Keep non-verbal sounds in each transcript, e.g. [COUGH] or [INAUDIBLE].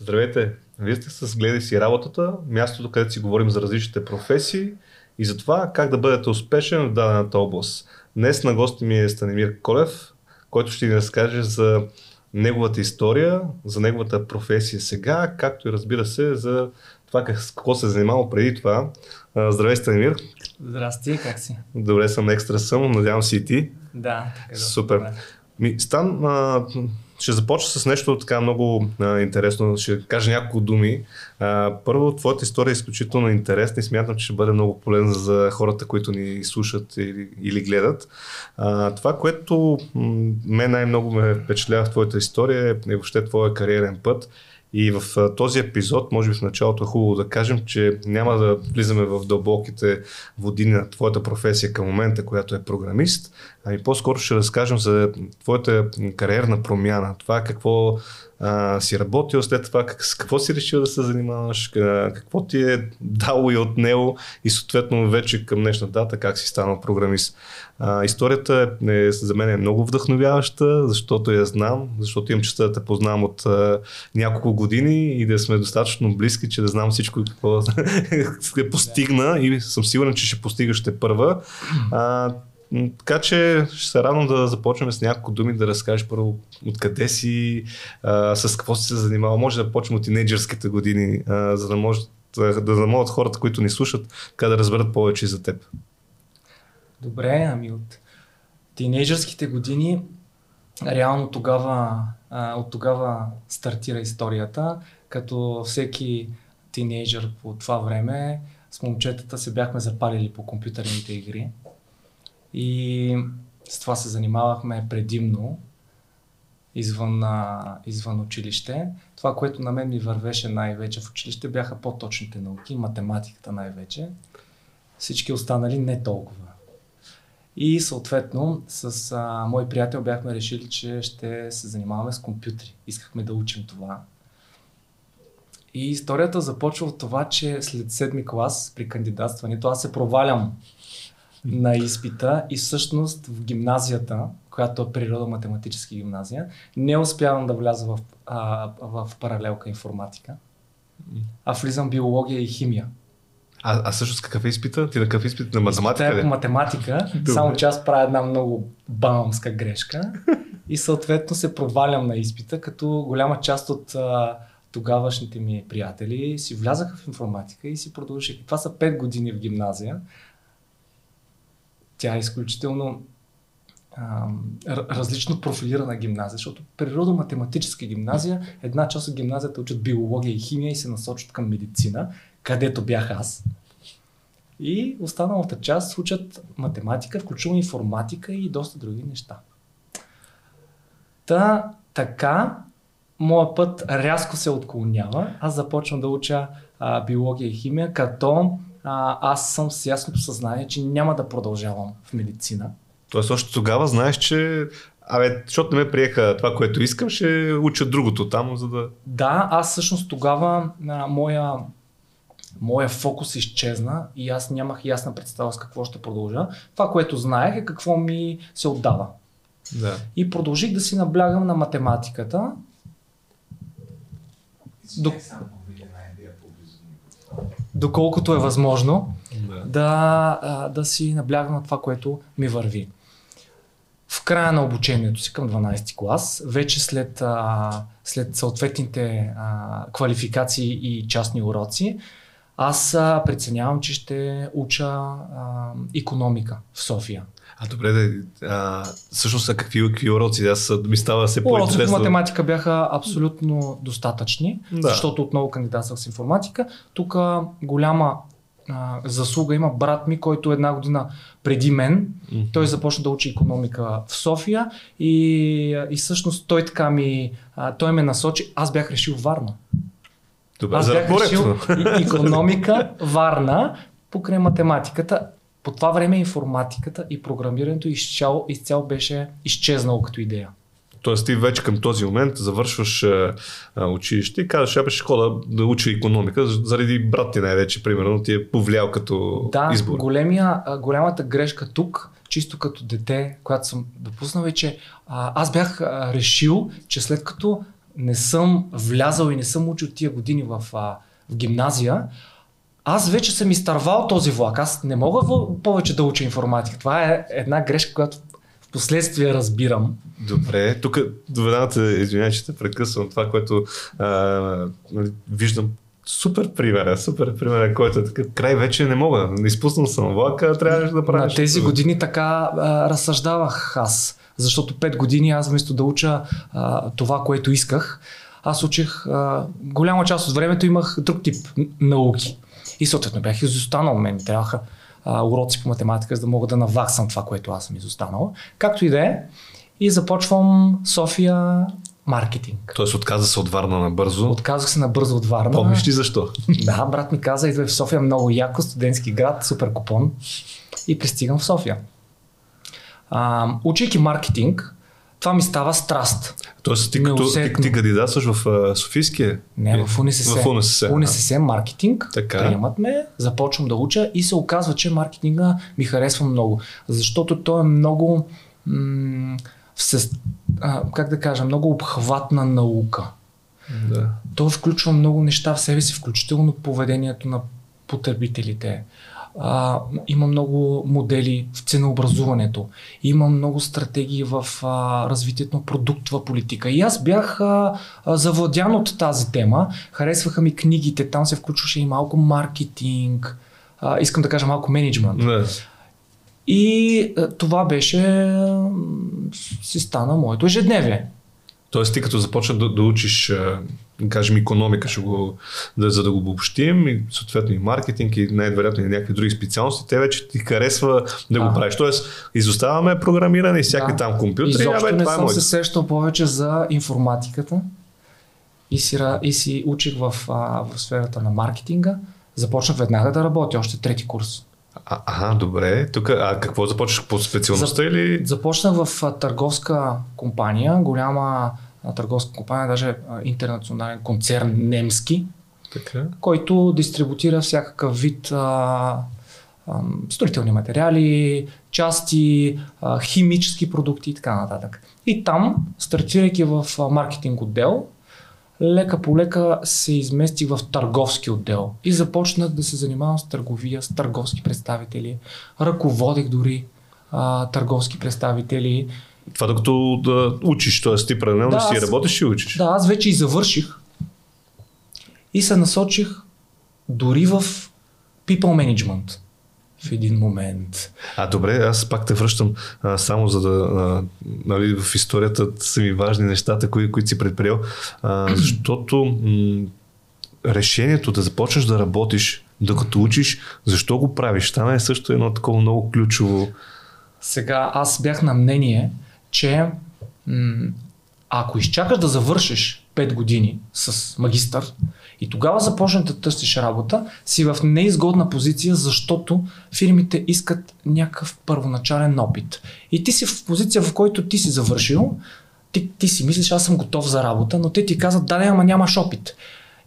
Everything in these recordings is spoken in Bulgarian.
Здравейте! Вие сте с Гледай си работата, мястото, където си говорим за различните професии и за това как да бъдете успешен в дадената област. Днес на гости ми е Станимир Колев, който ще ни разкаже за неговата история, за неговата професия сега, както и разбира се за това как, какво се е занимава преди това. Здравей, Станимир! Здрасти, как си? Добре съм, екстра съм, надявам си и ти. Да, така е. Супер. Ми, Стан, ще започна с нещо така много а, интересно. Ще кажа няколко думи. А, първо, твоята история е изключително интересна и смятам, че ще бъде много полезна за хората, които ни слушат или, или гледат. А, това, което м- мен най-много ме впечатлява в твоята история е въобще твоя кариерен път и в този епизод, може би в началото е хубаво да кажем, че няма да влизаме в дълбоките води на твоята професия към момента, която е програмист, ами по-скоро ще разкажем за твоята кариерна промяна, това какво а, си работил, след това как, с какво си решил да се занимаваш, какво ти е дало и от него и съответно вече към днешна дата как си станал програмист. А, историята е, е, за мен е много вдъхновяваща, защото я знам, защото имам честа да те познавам от а, няколко години и да сме достатъчно близки, че да знам всичко какво [LAUGHS] е постигна и съм сигурен, че ще постигаш те първа. А, така че ще се радвам да започнем с няколко думи да разкажеш първо откъде си, а, с какво си се занимава. Може да почнем от тинейджърските години, а, за да може да, да могат хората, които ни слушат, така да разберат повече за теб. Добре, ами от тинейджърските години реално тогава, а, от тогава стартира историята, като всеки тинейджър по това време с момчетата се бяхме запалили по компютърните игри. И с това се занимавахме предимно извън, извън училище. Това, което на мен ми вървеше най-вече в училище, бяха по-точните науки, математиката най-вече. Всички останали не толкова. И съответно с а, мой приятел бяхме решили, че ще се занимаваме с компютри. Искахме да учим това. И историята започва от това, че след седми клас при кандидатстването аз се провалям на изпита и всъщност в гимназията, която е природо-математическа гимназия, не успявам да вляза в, а, в паралелка информатика, а влизам биология и химия. А, а всъщност какъв е изпита? Ти на какъв изпит? На математика? Изпита е по математика, само че аз правя една много баумска грешка и съответно се провалям на изпита, като голяма част от а, тогавашните ми приятели си влязаха в информатика и си продължиха. Това са 5 години в гимназия. Тя е изключително различно профилирана гимназия, защото природо-математическа гимназия, една част от гимназията учат биология и химия и се насочат към медицина, където бях аз. И останалата част учат математика, включително информатика и доста други неща. Та, така, моят път рязко се отклонява. Аз започвам да уча а, биология и химия, като а, аз съм с ясното съзнание, че няма да продължавам в медицина. Тоест още тогава знаеш, че Абе, защото не ме приеха това, което искам, ще уча другото там, за да... Да, аз всъщност тогава а, моя, моя фокус изчезна и аз нямах ясна представа с какво ще продължа. Това, което знаех е какво ми се отдава. Да. И продължих да си наблягам на математиката. До доколкото е възможно, да, да, да си наблягам на това, което ми върви. В края на обучението си към 12 клас, вече след, а, след съответните а, квалификации и частни уроци, аз а, преценявам, че ще уча а, економика в София. А добре, да, а, всъщност са какви, какви уроци? Аз ми става все по Уроците по математика бяха абсолютно достатъчни, да. защото отново кандидатствах с информатика. Тук голяма а, заслуга има брат ми, който една година преди мен. Mm-hmm. Той започна да учи економика в София и, и всъщност той така ми, а, той ме насочи. Аз бях решил Варна. Добре, Аз бях решил економика, [LAUGHS] Варна, покрай математиката по това време информатиката и програмирането изцяло, изцяло беше изчезнало като идея. Тоест ти вече към този момент завършваш а, училище и казваш, аз ще хода да уча економика, заради брат ти най-вече, примерно, ти е повлиял като да, избор. Големия, голямата грешка тук, чисто като дете, която съм допуснал е, че а, аз бях а, решил, че след като не съм влязал и не съм учил тия години в, а, в гимназия, аз вече съм изтървал този влак. Аз не мога повече да уча информатика. Това е една грешка, която в последствие разбирам. Добре, тук доведената, извинявай, че те прекъсвам това, което а, нали, виждам супер пример, супер пример, който е така, край вече не мога, изпуснал съм влака, трябваше да правя. На тези години така а, разсъждавах аз, защото 5 години аз вместо да уча а, това, което исках, аз учих, а, голяма част от времето имах друг тип науки. И съответно бях изостанал, мен трябваха а, уроци по математика, за да мога да наваксам това, което аз съм изостанал. Както и да е, и започвам София маркетинг. Тоест отказа се от Варна набързо. Отказах се набързо от Варна. Помниш ли защо? Да, брат ми каза, идва в София много яко, студентски град, супер купон и пристигам в София. А, учейки маркетинг, това ми става страст. Тоест ти, като, ти, ти кандидатстваш в uh, Софийския? Не, в УНСС. В УНСС. УНСС маркетинг. Така. Приемат ме, започвам да уча и се оказва, че маркетинга ми харесва много. Защото то е много м- всес, а, как да кажа, много обхватна наука. Да. То включва много неща в себе си, включително поведението на потребителите. А, има много модели в ценообразуването. Има много стратегии в а, развитието на продуктова политика. И аз бях а, а, завладян от тази тема. Харесваха ми книгите, там се включваше и малко маркетинг. А, искам да кажа малко менеджмент. И а, това беше, си стана моето ежедневие. Тоест ти като започна да, да учиш, кажем, економика, ще го, да, за да го обобщим, и съответно и маркетинг, и най-вероятно и някакви други специалности, те вече ти харесва да го правиш. Тоест, изоставаме програмиране и всякакви да. там компютри. Изобщо абе, не това е съм е се сещал повече за информатиката и си, и си учих в, в сферата на маркетинга. Започнах веднага да работя, още трети курс. А, ага, добре. Тук, а какво започнаш по специалността За, или? Започнах в а, търговска компания, голяма а, търговска компания, даже интернационален концерн немски, така. който дистрибутира всякакъв вид а, а, строителни материали, части, а, химически продукти и така нататък. И там, стартирайки в маркетинг отдел, лека по лека се изместих в търговски отдел и започнах да се занимавам с търговия, с търговски представители. Ръководех дори а, търговски представители. Това докато да учиш, т.е. ти паралелно да, си работиш и учиш. Да, аз вече и завърших и се насочих дори в people management в един момент. А добре, аз пак те връщам а, само за да, а, нали, в историята са ми важни нещата, кои, които си предприел, а, [CLEARS THROAT] защото м- решението да започнеш да работиш, докато учиш, защо го правиш? Там е също едно такова много ключово. Сега аз бях на мнение, че м- ако изчакаш да завършиш 5 години с магистър, и тогава започнеш да търсиш работа, си в неизгодна позиция, защото фирмите искат някакъв първоначален опит. И ти си в позиция, в който ти си завършил, ти, ти си мислиш, аз съм готов за работа, но те ти казват, да, ама нямаш опит.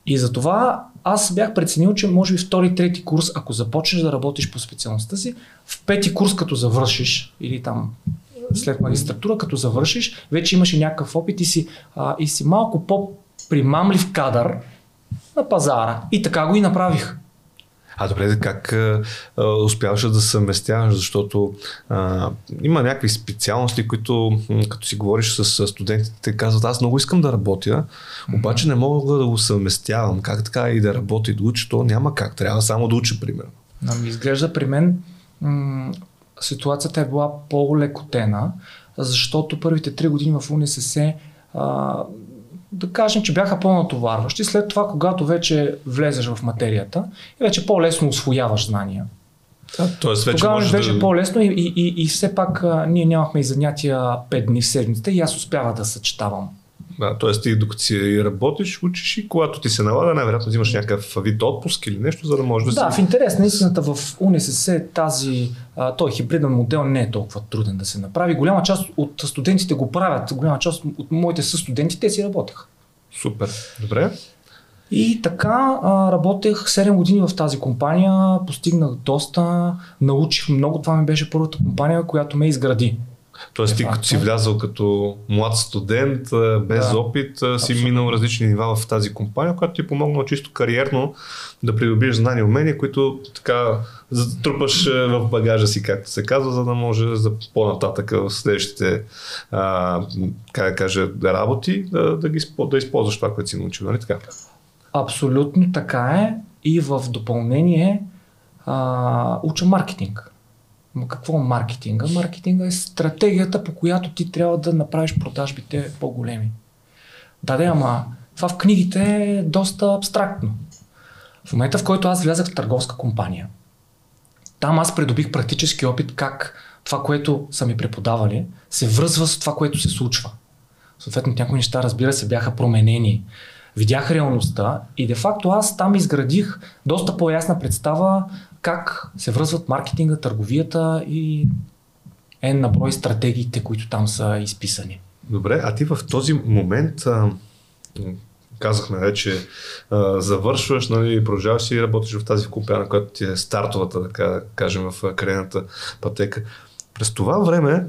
И затова аз бях преценил, че може би втори, трети курс, ако започнеш да работиш по специалността си, в пети курс като завършиш или там след магистратура, като завършиш, вече имаш и някакъв опит и си, а, и си малко по-примамлив кадър, на пазара. И така го и направих. А добре, как а, успяваш да съвместяваш, защото а, има някакви специалности, които като си говориш с студентите, те казват, аз много искам да работя, обаче не мога да го съвместявам. Как така и да работя и да уча, то няма как. Трябва само да уча, примерно. Но ми изглежда при мен м- ситуацията е била по-лекотена, защото първите три години в УНСС а, да кажем, че бяха по-натоварващи. След това, когато вече влезеш в материята, вече по-лесно освояваш знания. Да, тоест вече Тогава може беше да... по-лесно и, и, и, и все пак а, ние нямахме и занятия 5 дни в седмицата и аз успявах да съчетавам. Да, т.е. ти докато си работиш, учиш и когато ти се налага, най-вероятно взимаш някакъв вид отпуск или нещо, за да можеш да, да си... в интерес на истината в УНСС тази, а, той хибриден модел не е толкова труден да се направи. Голяма част от студентите го правят, голяма част от моите състуденти, те си работеха. Супер, добре. И така а, работех 7 години в тази компания, постигнах доста, научих много. Това ми беше първата компания, която ме изгради. Тоест ти като си влязал като млад студент, без да, опит, си абсолютно. минал различни нива в тази компания, която ти е помогнала чисто кариерно да придобиеш знания и умения, които така трупаш в багажа си, както се казва, за да може за по-нататък в следващите а, как да кажа, работи да, да, ги, да използваш това, което си научил. Нали така? Абсолютно така е и в допълнение а, уча маркетинг. Какво е маркетинга? Маркетинга е стратегията, по която ти трябва да направиш продажбите по-големи. Да, да, ама това в книгите е доста абстрактно. В момента, в който аз влязах в търговска компания, там аз придобих практически опит как това, което са ми преподавали, се връзва с това, което се случва. Съответно, някои неща, разбира се, бяха променени. Видях реалността и де-факто аз там изградих доста по-ясна представа как се връзват маркетинга, търговията и е на брой стратегиите, които там са изписани. Добре, а ти в този момент а, казахме вече, а, завършваш, нали, продължаваш и работиш в тази компания, която ти е стартовата, така кажем, в кариерната пътека. През това време,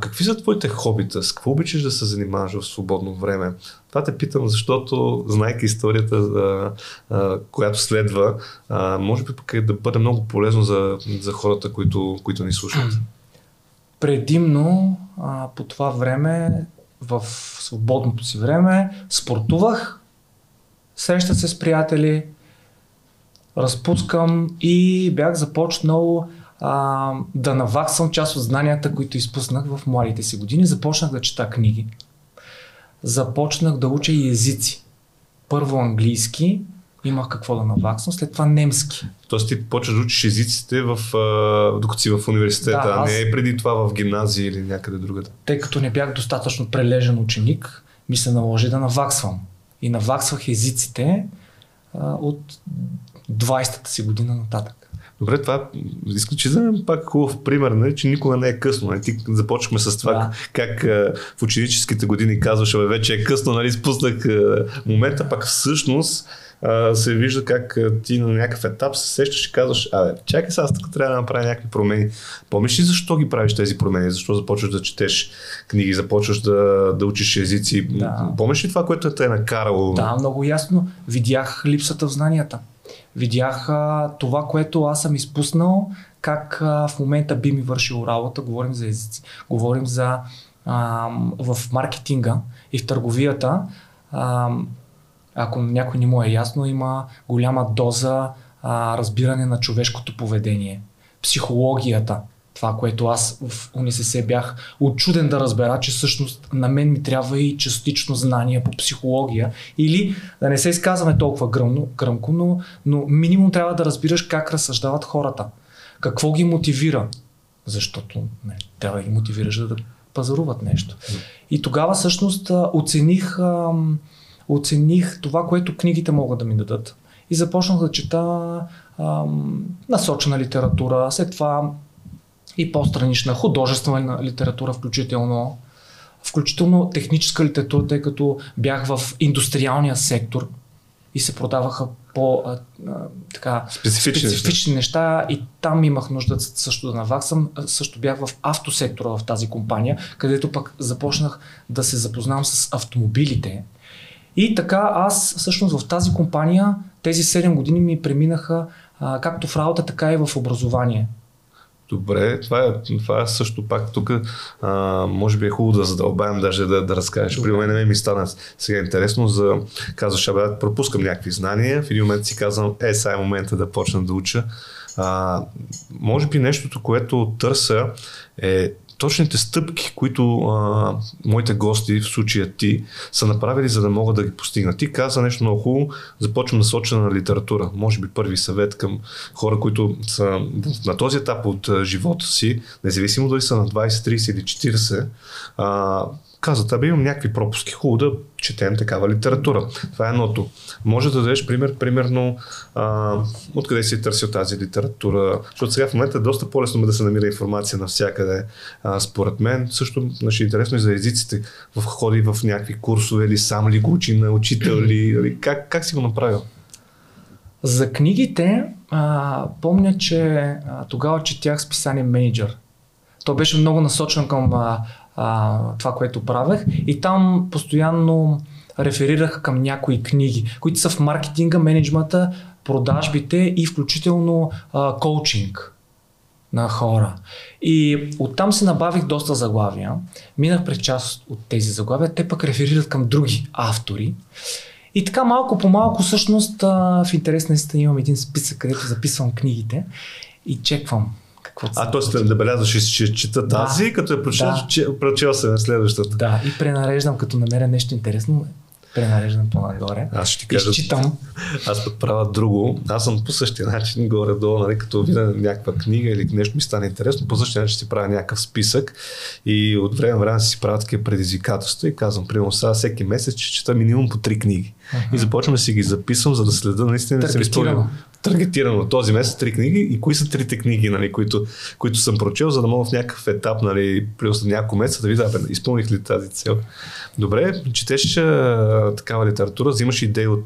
какви са твоите хобита? С какво обичаш да се занимаваш в свободно време? Това те питам, защото, знайки историята, а, а, която следва, а, може би пък е да бъде много полезно за, за хората, които, които ни слушат. Предимно а, по това време, в свободното си време, спортувах, срещах се с приятели, разпускам и бях започнал а, да наваксам част от знанията, които изпуснах в младите си години. Започнах да чета книги. Започнах да уча и езици. Първо английски, имах какво да наваксам, след това немски. Тоест ти почваш да учиш езиците в, докато си в университета, да, аз... а не преди това в гимназия или някъде другата. Тъй като не бях достатъчно прележен ученик, ми се наложи да наваксвам. И наваксвах езиците а, от 20-та си година нататък. Добре, това изключително пак хубав пример, нали, че никога не е късно. Нали. Ти започнахме с това да. как в ученическите години казваше, вече е късно, нали, спуснах момента, пак всъщност се вижда как ти на някакъв етап се сещаш и казваш, абе, чакай сега, тук трябва да направя някакви промени. Помниш ли защо ги правиш тези промени? Защо започваш да четеш книги, започваш да, да учиш езици? Да. Помниш ли това, което те е накарало? Да, много ясно. Видях липсата в знанията. Видях а, това, което аз съм изпуснал, как а, в момента би ми вършил работа. Говорим за езици, говорим за а, в маркетинга и в търговията. А, ако някой не му е ясно, има голяма доза а, разбиране на човешкото поведение, психологията това, което аз в УНСС бях очуден да разбера, че всъщност на мен ми трябва и частично знание по психология. Или да не се изказваме толкова гръмно, гръмко, но, но минимум трябва да разбираш как разсъждават хората. Какво ги мотивира. Защото не, трябва да ги мотивираш да, да пазаруват нещо. И тогава всъщност оцених, оцених това, което книгите могат да ми дадат. И започнах да чета ам, насочена литература, след това и по-странична художествена литература включително, включително техническа литература, тъй като бях в индустриалния сектор и се продаваха по а, а, така, специфични, специфични неща. неща и там имах нужда също да наваксам. Също бях в автосектора в тази компания, където пък започнах да се запознавам с автомобилите. И така аз всъщност в тази компания тези 7 години ми преминаха а, както в работа, така и в образование. Добре, това е, това е също пак тук. може би е хубаво да задълбаем, даже да, да разкажеш. При мен ми стана сега интересно за... Казваш, абе, пропускам някакви знания. В един момент си казвам, е, сега е момента да почна да уча. А, може би нещото, което търся е точните стъпки, които а, моите гости, в случая ти, са направили, за да могат да ги постигнат. Ти каза нещо много хубаво, започвам да соча на литература. Може би първи съвет към хора, които са на този етап от живота си, независимо дали са на 20, 30 или 40, а, казват, абе имам някакви пропуски, хубаво да четем такава литература. Това е едното. Може да дадеш пример, примерно, а, откъде си търсил тази литература, защото сега в момента е доста по-лесно да се намира информация навсякъде. А, според мен, също значи, интересно и за езиците, в ходи в някакви курсове или сам ли го учи на учител ли, как, как си го направил? За книгите, а, помня, че а, тогава четях списание Менеджер Той беше много насочен към а, а, това, което правех и там постоянно реферирах към някои книги, които са в маркетинга, менеджмента, продажбите и включително а, коучинг на хора. И оттам се набавих доста заглавия. Минах през част от тези заглавия. Те пък реферират към други автори. И така малко по малко всъщност в интерес на истина имам един списък, където записвам книгите и чеквам А, т.е. да белязваш, че чета тази, да, като е прочел, да. че, прочел се на следващата. Да, и пренареждам, като намеря нещо интересно, пренареждам по-нагоре. Аз ще ти кажа. Изчитам. Аз пък правя друго. Аз съм по същия начин горе-долу, нали, като видя някаква книга или нещо ми стане интересно, по същия начин си правя някакъв списък и от време на време си правя такива предизвикателства и казвам, примерно сега всеки месец, че чета минимум по три книги. Uh-huh. И започвам да си ги записвам, за да следа наистина да се изпълнявам таргетирано този месец три книги и кои са трите книги, нали, които, които съм прочел, за да мога в някакъв етап, нали, при няколко месеца да видя, бе, изпълних ли тази цел. Добре, четеш а, такава литература, взимаш идеи от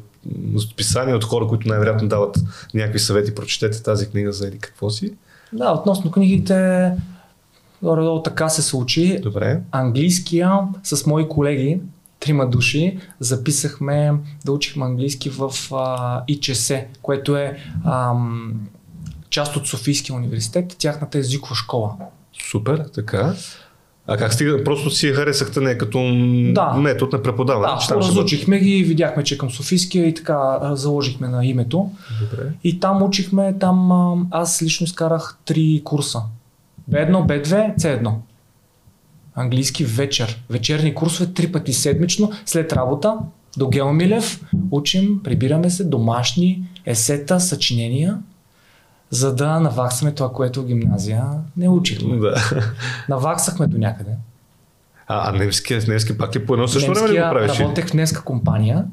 списания от хора, които най-вероятно дават някакви съвети, прочетете тази книга за или какво си. Да, относно книгите, горе-долу така се случи. Добре. Английския с мои колеги, трима души, записахме да учихме английски в а, ИЧС, което е ам, част от Софийския университет, тяхната езикова школа. Супер, така. А как стига? Просто си харесахте не като да. метод на преподаване? Да, разучихме ги видяхме, че към Софийския и така заложихме на името. Добре. И там учихме, там аз лично изкарах три курса. B1, B2, C1 английски вечер. Вечерни курсове три пъти седмично след работа до Геомилев учим, прибираме се домашни есета, съчинения, за да наваксаме това, което в гимназия не учихме. Да. Наваксахме до някъде. А, а немски, немски пак е по едно също време ли го правиш? работех в немска компания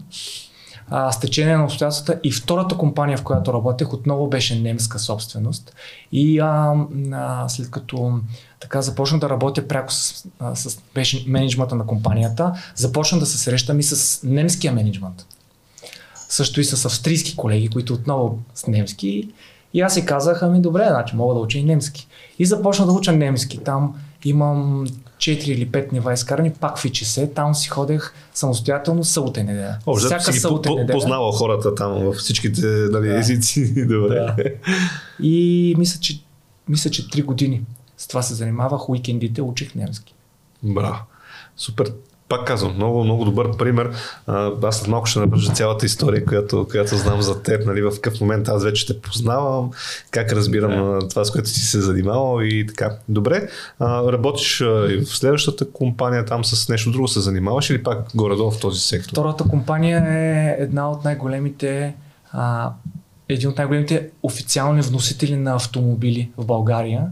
а, с течение на обстоятелствата и втората компания, в която работех, отново беше немска собственост. И а, а, след като така започна да работя пряко с, с беше менеджмента на компанията, започна да се срещам и с немския менеджмент. Също и с австрийски колеги, които отново с немски. И аз си казах, ами добре, значи мога да уча и немски. И започна да уча немски. Там имам 4 или 5 нива изкарани, пак в ИЧС, там си ходех самостоятелно събота и неделя. О, Всяка си събота неделя. Познава хората там във всичките нали, да. езици. [LAUGHS] Добре. Да. И мисля, че, мисля, че 3 години с това се занимавах, уикендите учих немски. Браво. Супер пак казвам, много, много добър пример. Аз след малко ще набържа цялата история, която, която знам за теб, нали, в какъв момент аз вече те познавам, как разбирам yeah. това, с което си се занимавал и така. Добре, работиш и в следващата компания, там с нещо друго се занимаваш или пак горе-долу в този сектор? Втората компания е една от най-големите а, един от най-големите официални вносители на автомобили в България,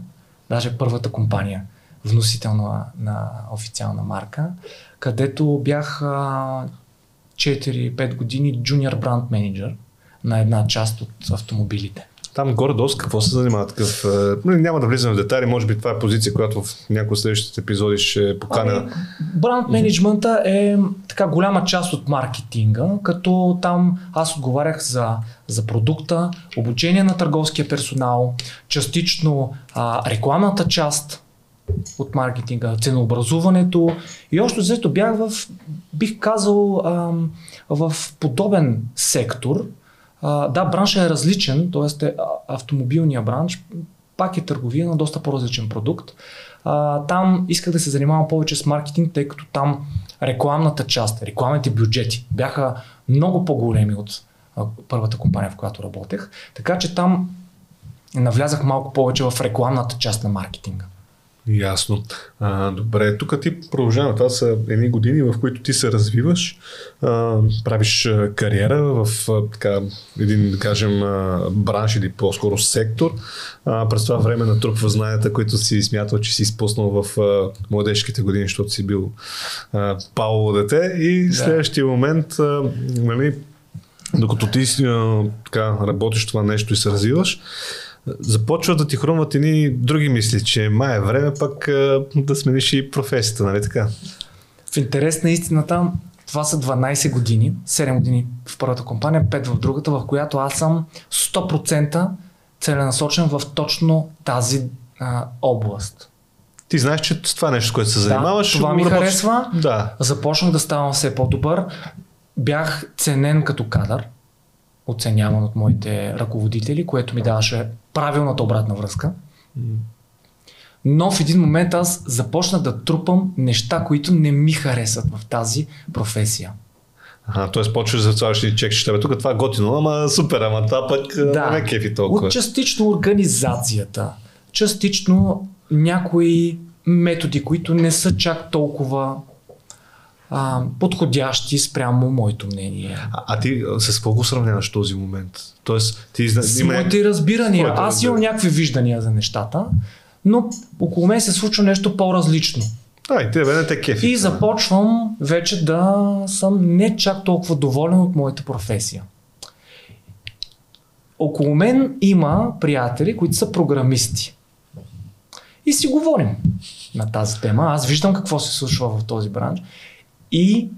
даже първата компания вносител на, на официална марка където бях 4-5 години джуниор бранд менеджер на една част от автомобилите. Там горе-долу какво се занимава такъв? Нали, няма да влизам в детайли, може би това е позиция, която в някои от следващите епизоди ще поканя. Ами, бранд менеджмента е така голяма част от маркетинга, като там аз отговарях за, за продукта, обучение на търговския персонал, частично а, рекламната част, от маркетинга, ценообразуването и още взето бях в, бих казал, в подобен сектор. Да, браншът е различен, т.е. автомобилния бранш пак е търговия на доста по-различен продукт. Там исках да се занимавам повече с маркетинг, тъй като там рекламната част, рекламните бюджети бяха много по-големи от първата компания, в която работех. Така че там навлязах малко повече в рекламната част на маркетинга. Ясно. А, добре, тук ти продължаваме. Това са едни години, в които ти се развиваш, а, правиш кариера в а, така, един, да кажем, а, бранш или по-скоро сектор. А, през това време натрупва знанията, които си смятал, че си изпуснал в а, младежките години, защото си бил а, дете. И в следващия момент, а, нали, докато ти а, така, работиш това нещо и се развиваш, започва да ти хрумват едни други мисли, че май е време пък да смениш и професията, нали така? В интерес на истината, това са 12 години, 7 години в първата компания, 5 в другата, в която аз съм 100% целенасочен в точно тази а, област. Ти знаеш, че това нещо, което се занимаваш. Да, това ми работиш... харесва. Да. Започнах да ставам все по-добър. Бях ценен като кадър, оценяван от моите ръководители, което ми даваше правилната обратна връзка. Но в един момент аз започнах да трупам неща, които не ми харесват в тази професия. Ага, т.е. почваш за това ще чекаш, тебе тук това е готино, ама супер, ама това пък да. не кефи толкова. От частично организацията, частично някои методи, които не са чак толкова а, подходящи спрямо моето мнение. А, а ти с какво го сравняваш този момент? Тоест, ти с има... моите разбирания. Моите Аз имам някакви виждания за нещата, но около мен се случва нещо по-различно. Да, и тебе не те кефи. И започвам вече да съм не чак толкова доволен от моята професия. Около мен има приятели, които са програмисти. И си говорим на тази тема. Аз виждам какво се случва в този бранш. И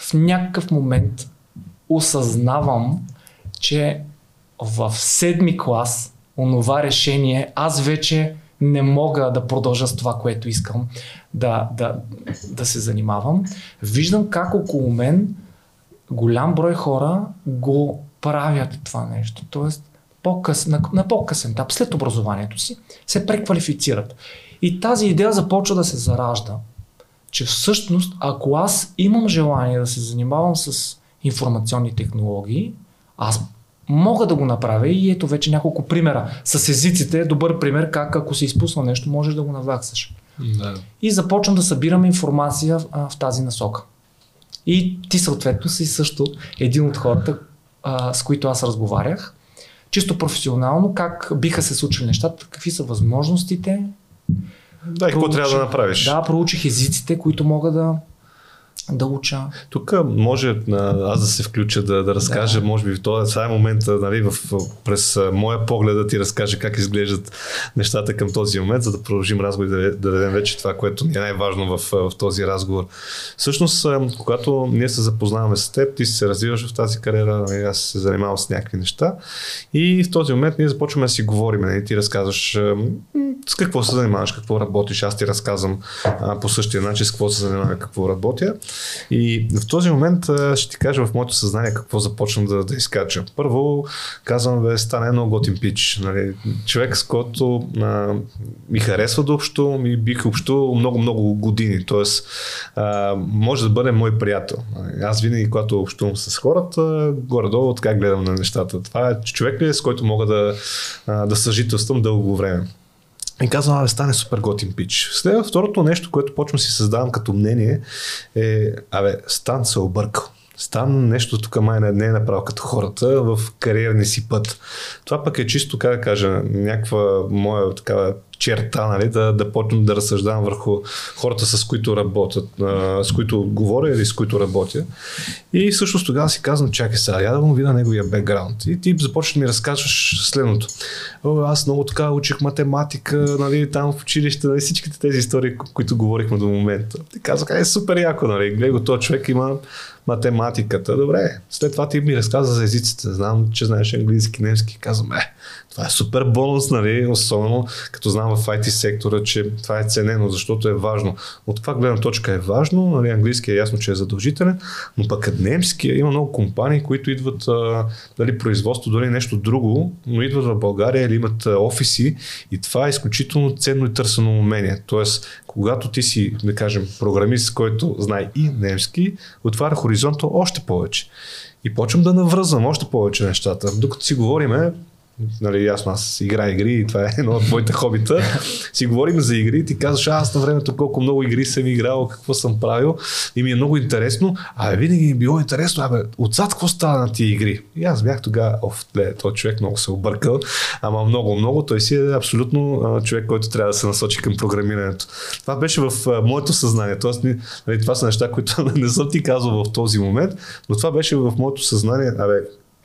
в някакъв момент осъзнавам, че в седми клас онова решение аз вече не мога да продължа с това, което искам да, да, да се занимавам. Виждам как около мен голям брой хора го правят това нещо. Тоест, по-къс, на, на по-късен етап, след образованието си, се преквалифицират. И тази идея започва да се заражда, че всъщност, ако аз имам желание да се занимавам с информационни технологии, аз мога да го направя и ето вече няколко примера. С езиците е добър пример как ако се изпусна нещо, можеш да го наваксаш. Да. И започвам да събирам информация а, в тази насока. И ти съответно си също един от хората, а, с които аз разговарях. Чисто професионално, как биха се случили нещата, какви са възможностите. Да, и какво трябва да направиш. Да, проучих езиците, които мога да, да уча. Тук може аз да се включа да, да разкажа, да. може би в този сега е момента, нали, в, през моя поглед да ти разкажа как изглеждат нещата към този момент, за да продължим разговор и да, да дадем вече това, което ни е най-важно в, в този разговор. Всъщност, когато ние се запознаваме с теб, ти се развиваш в тази кариера, нали, аз се занимавам с някакви неща и в този момент ние започваме да си говорим. Нали, ти разказваш с какво се занимаваш, какво работиш, аз ти разказвам а, по същия начин с какво се занимавам, какво работя. И в този момент ще ти кажа в моето съзнание какво започвам да, да изкача. Първо казвам, бе, стане много готин пич. Нали? Човек, с който а, ми харесва да общо, ми бих общувал много-много години. Тоест, а, може да бъде мой приятел. Аз винаги, когато общувам с хората, горе-долу така гледам на нещата. Това е човек е, с който мога да, а, да съжителствам дълго време. И казвам, абе, стане супер готин пич. След второто нещо, което почвам си създавам като мнение е, абе, Стан се объркал. Стан нещо тук май не е направил като хората в кариерни си път. Това пък е чисто, как да кажа, някаква моя такава черта, нали, да, да почнем да разсъждавам върху хората, с които работят, с които говоря или с които работя. И всъщност тогава си казвам, чакай сега, я да му видя неговия бекграунд. И ти започваш да ми разказваш следното. Аз много така учих математика, нали, там в училище, нали, всичките тези истории, които говорихме до момента. Ти казах, е супер яко, нали, гледай го, този човек има математиката. Добре, след това ти ми разказа за езиците. Знам, че знаеш английски, немски. Казвам, е, това е супер бонус, нали? особено като знам в IT сектора, че това е ценено, защото е важно. От каква гледна точка е важно, нали? английски е ясно, че е задължителен, но пък немски има много компании, които идват а, дали производство, дали нещо друго, но идват в България или имат офиси и това е изключително ценно и търсено умение. Тоест, когато ти си, да кажем, програмист, който знае и немски, отваря хоризонта още повече. И почвам да навръзвам още повече нещата. Докато си говориме, нали, ясно, аз игра игри и това е едно от моите хобита. Си говорим за игри, ти казваш, аз на времето колко много игри съм играл, какво съм правил и ми е много интересно. А винаги ми е било интересно, абе, отзад какво става на тия игри? И аз бях тогава, оф, ле, този човек много се объркал, ама много, много. Той си е абсолютно а, човек, който трябва да се насочи към програмирането. Това беше в а, моето съзнание. Тоест, нали, това са неща, които [LAUGHS] не съм ти казал в този момент, но това беше в моето съзнание. Абе,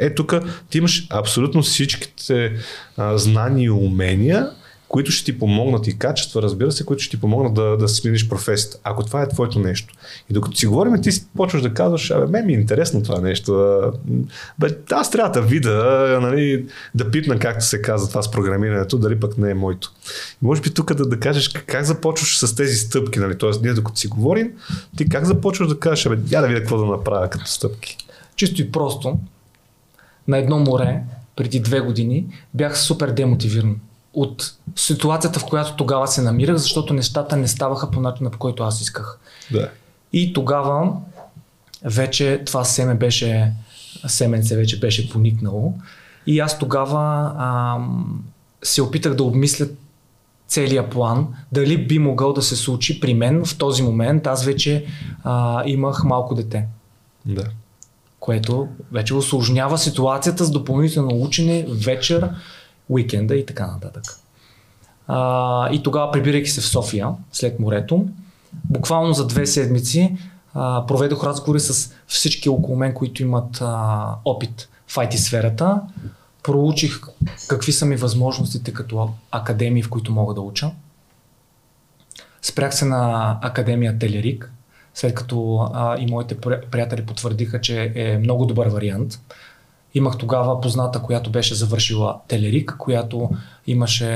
е, тук ти имаш абсолютно всичките а, знания и умения, които ще ти помогнат и качества, разбира се, които ще ти помогнат да, да смениш професията. Ако това е твоето нещо. И докато си говорим, ти почваш да казваш, абе, мен ми е интересно това нещо. Бе, аз трябва да видя, нали, да пипна както се казва това с програмирането, дали пък не е моето. И може би тук да, да кажеш как започваш с тези стъпки, нали? Тоест, ние докато си говорим, ти как започваш да кажеш, абе, я да видя какво да направя като стъпки. Чисто и просто, на едно море, преди две години, бях супер демотивиран от ситуацията, в която тогава се намирах, защото нещата не ставаха по начина, по който аз исках. Да. И тогава вече това семе беше, семенце вече беше поникнало. И аз тогава ам, се опитах да обмисля целият план, дали би могъл да се случи при мен в този момент. Аз вече а, имах малко дете. Да. Което вече осложнява ситуацията с допълнително учене, вечер, уикенда и така нататък. А, и тогава, прибирайки се в София, след морето, буквално за две седмици а, проведох разговори с всички около мен, които имат а, опит в IT сферата. Проучих какви са ми възможностите като академии, в които мога да уча. Спрях се на Академия Телерик, след като а, и моите приятели потвърдиха, че е много добър вариант. Имах тогава позната, която беше завършила Телерик, която имаше,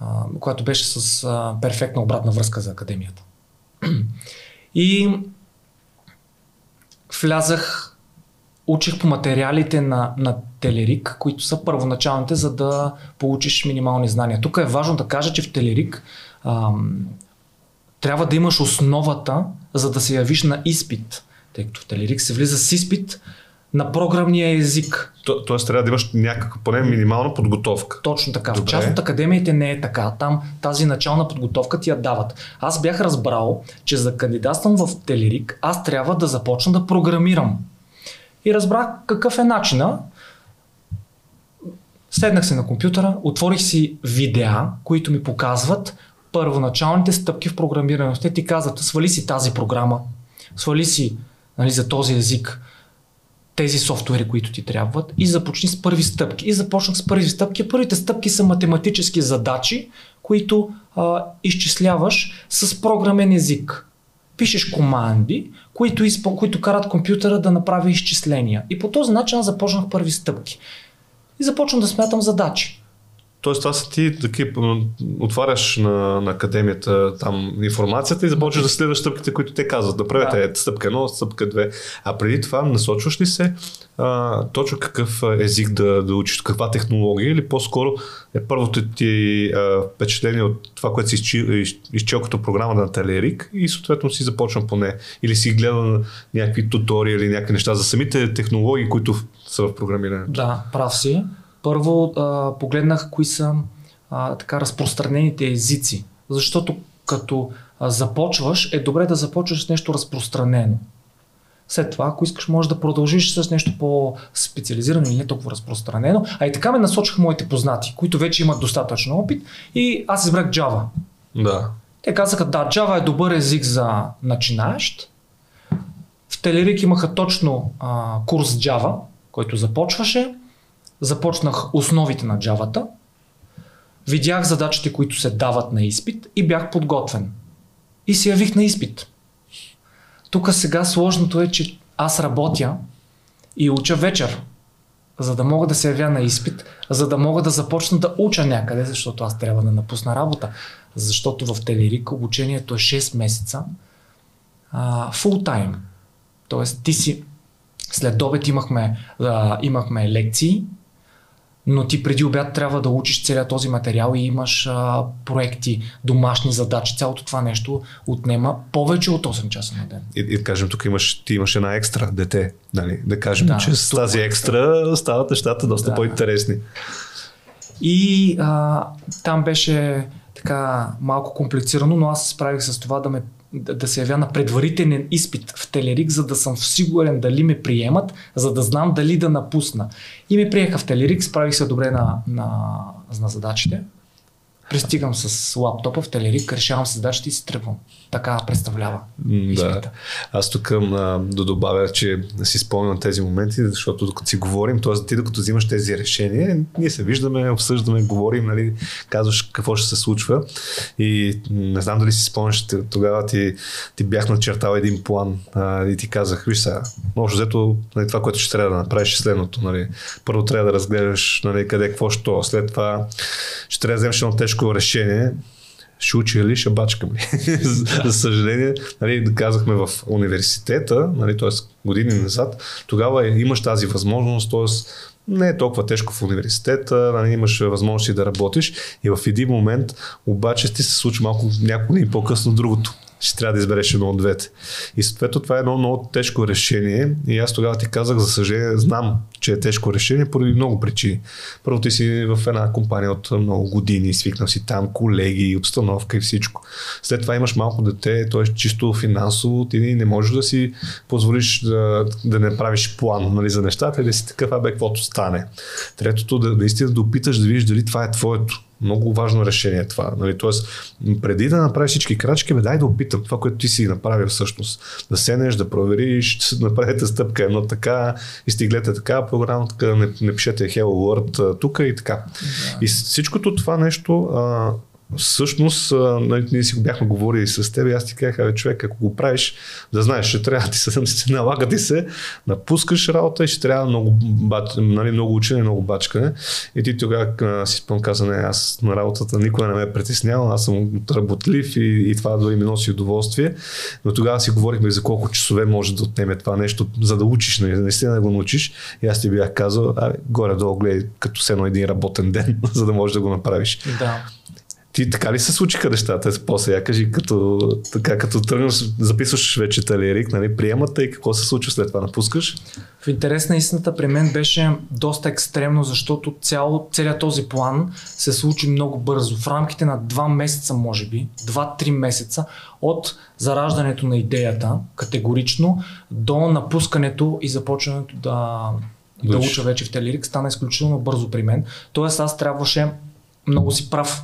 а, която беше с а, перфектна обратна връзка за академията. [CLEARS THROAT] И влязах, учих по материалите на, на Телерик, които са първоначалните, за да получиш минимални знания. Тук е важно да кажа, че в Телерик ам, трябва да имаш основата, за да се явиш на изпит. Тъй като в Телерик се влиза с изпит, на програмния език. То, тоест трябва да имаш някаква поне минимална подготовка. Точно така. Добре. В част от академиите не е така. Там тази начална подготовка ти я дават. Аз бях разбрал, че за кандидатствам в Телерик, аз трябва да започна да програмирам. И разбрах какъв е начина. Седнах се на компютъра, отворих си видеа, които ми показват първоначалните стъпки в програмирането. Те ти казват, свали си тази програма, свали си нали, за този език тези софтуери, които ти трябват и започни с първи стъпки. И започнах с първи стъпки. Първите стъпки са математически задачи, които а, изчисляваш с програмен език. Пишеш команди, които, изпъл... които карат компютъра да направи изчисления. И по този начин аз започнах първи стъпки. И започвам да смятам задачи. Тоест, това са ти такива, отваряш на, на академията там информацията и започваш да следваш стъпките, които те казват. Да правите да. стъпка 1, стъпка 2. А преди това насочваш ли се а, точно какъв език да, да учиш, каква технология или по-скоро е първото ти а, впечатление от това, което си изчел, изчел като програма на Телерик и съответно си започна по нея. Или си гледал някакви туториали или някакви неща за самите технологии, които са в програмирането. Да, прав си. Първо а, погледнах кои са а, така разпространените езици, защото като а, започваш, е добре да започваш с нещо разпространено. След това, ако искаш, можеш да продължиш с нещо по-специализирано или не толкова разпространено. А и така ме насочиха моите познати, които вече имат достатъчно опит и аз избрах Java. Да. Те казаха, да, Java е добър език за начинаещ. В Телерик имаха точно а, курс Java, който започваше започнах основите на Java, видях задачите, които се дават на изпит и бях подготвен. И се явих на изпит. Тук сега сложното е, че аз работя и уча вечер, за да мога да се явя на изпит, за да мога да започна да уча някъде, защото аз трябва да напусна работа. Защото в Телерик обучението е 6 месеца, фул тайм. Тоест ти си след обед имахме, а, имахме лекции, но ти преди обяд трябва да учиш целият този материал и имаш а, проекти, домашни задачи. Цялото това нещо отнема повече от 8 часа на ден. И, и да кажем, тук имаш, ти имаш една екстра дете. Нали? Да кажем, да, че с тази екстра стават нещата доста да. по-интересни. И а, там беше така малко комплицирано, но аз се справих с това да ме да, се явя на предварителен изпит в Телерик, за да съм сигурен дали ме приемат, за да знам дали да напусна. И ме приеха в Телерик, справих се добре на, на, на задачите. Пристигам с лаптопа в Телерик, решавам се задачите и си тръгвам. Така представлява. Да. Аз тук а, да добавя, че си спомням тези моменти, защото докато си говорим, т.е. ти докато взимаш тези решения, ние се виждаме, обсъждаме, говорим, нали, казваш какво ще се случва. И не знам дали си спомняш, тогава ти, ти бях начертал един план а, и ти казах, виж сега, може взето нали, това, което ще трябва да направиш е следното. Нали. Първо трябва да разгледаш нали, къде, какво, що. След това ще трябва да вземеш едно тежко решение ще учи ли, ще бачкам ли. [LAUGHS] за, съжаление, нали, казахме в университета, нали, т.е. години назад, тогава имаш тази възможност, т.е. не е толкова тежко в университета, нали, имаш възможности да работиш и в един момент обаче ти се случва малко няколко дни по-късно другото ще трябва да избереш едно от двете. И съответно това е едно много тежко решение и аз тогава ти казах, за съжаление, знам, че е тежко решение поради много причини. Първо ти си в една компания от много години, свикнал си там колеги, обстановка и всичко. След това имаш малко дете, т.е. чисто финансово ти не можеш да си позволиш да, да не правиш план нали, за нещата и да си такъв, абе, каквото стане. Третото, да наистина да опиташ да видиш дали това е твоето много важно решение е това. Нали? Тоест, преди да направиш всички крачки, бе, дай да опитам това, което ти си направил всъщност. Да седнеш, да провериш, да направите стъпка едно така, изтиглете така програма, така, не, не пишете Hello World тук и така. Да. И всичкото това нещо а, всъщност, нали, ние си го бяхме говорили с теб и аз ти казах, човек, ако го правиш, да знаеш, ще трябва ти се, [LAUGHS] се налага ти се, напускаш работа и ще трябва много, нали, много учене, много бачкане. И ти тогава си спомням, каза, не, аз на работата никога не ме е притеснявал, аз съм работлив и, и това дори ми носи удоволствие. Но тогава си говорихме за колко часове може да отнеме това нещо, за да учиш, нали, наистина да го научиш. И аз ти бях казал, горе-долу гледай като се едно един работен ден, [LAUGHS] за да можеш да го направиш. Да. Ти така ли се случиха нещата? После я кажи, като, така, като тръгнеш, записваш вече талерик, нали, приемате и какво се случва след това? Напускаш? В интерес на истината при мен беше доста екстремно, защото цял, целият този план се случи много бързо. В рамките на два месеца, може би, два-три месеца от зараждането на идеята, категорично, до напускането и започването да, да уча вече в Телерик, стана изключително бързо при мен. Тоест аз трябваше много си прав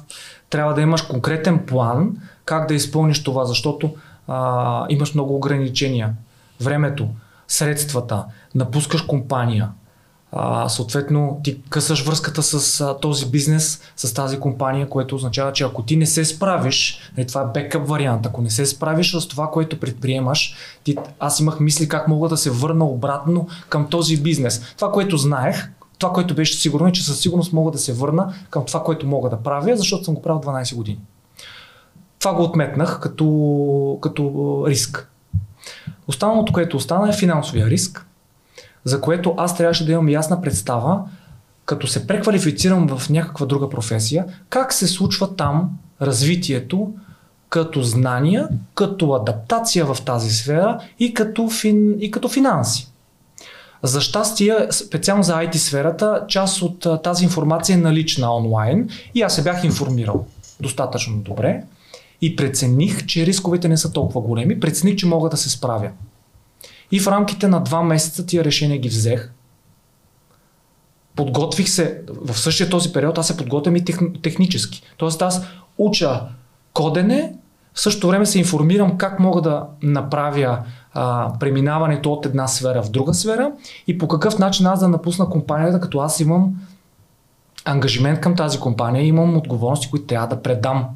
трябва да имаш конкретен план как да изпълниш това, защото а, имаш много ограничения. Времето, средствата, напускаш компания, а, съответно ти късаш връзката с а, този бизнес, с тази компания, което означава, че ако ти не се справиш, е, това е бекъп вариант, ако не се справиш с това, което предприемаш, ти, аз имах мисли как мога да се върна обратно към този бизнес. Това, което знаех, това, което беше сигурно е, че със сигурност мога да се върна към това, което мога да правя, защото съм го правил 12 години. Това го отметнах като, като риск. Останалото, което остана е финансовия риск, за което аз трябваше да имам ясна представа, като се преквалифицирам в някаква друга професия, как се случва там развитието като знания, като адаптация в тази сфера и като, фин, и като финанси. За щастие, специално за IT сферата, част от тази информация е налична онлайн и аз се бях информирал достатъчно добре и прецених, че рисковете не са толкова големи, прецених, че мога да се справя. И в рамките на два месеца тия решения ги взех. Подготвих се, в същия този период аз се подготвям и тех, технически. Тоест аз уча кодене, в същото време се информирам как мога да направя а, преминаването от една сфера в друга сфера и по какъв начин аз да напусна компанията, като аз имам ангажимент към тази компания, имам отговорности, които трябва да предам.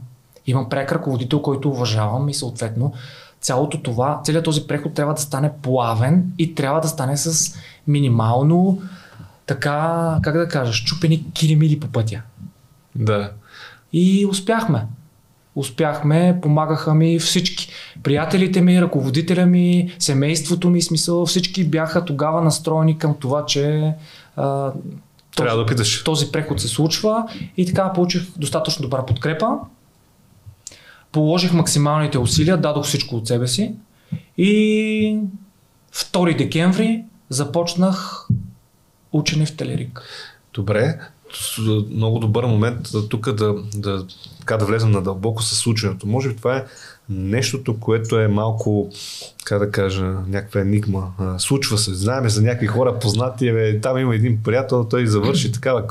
Имам прек ръководител, който уважавам и съответно цялото това, целият този преход трябва да стане плавен и трябва да стане с минимално така, как да кажа, щупени килимили по пътя. Да. И успяхме успяхме, помагаха ми всички. Приятелите ми, ръководителя ми, семейството ми, смисъл, всички бяха тогава настроени към това, че а, този, да питаш. този преход се случва и така получих достатъчно добра подкрепа. Положих максималните усилия, дадох всичко от себе си и 2 декември започнах учене в Телерик. Добре, много добър момент тук да, да, така да влезем надълбоко с случването. Може би това е нещото, което е малко, как да кажа, някаква енигма. Случва се. Знаеме за някакви хора познати. Бе, там има един приятел, той завърши такава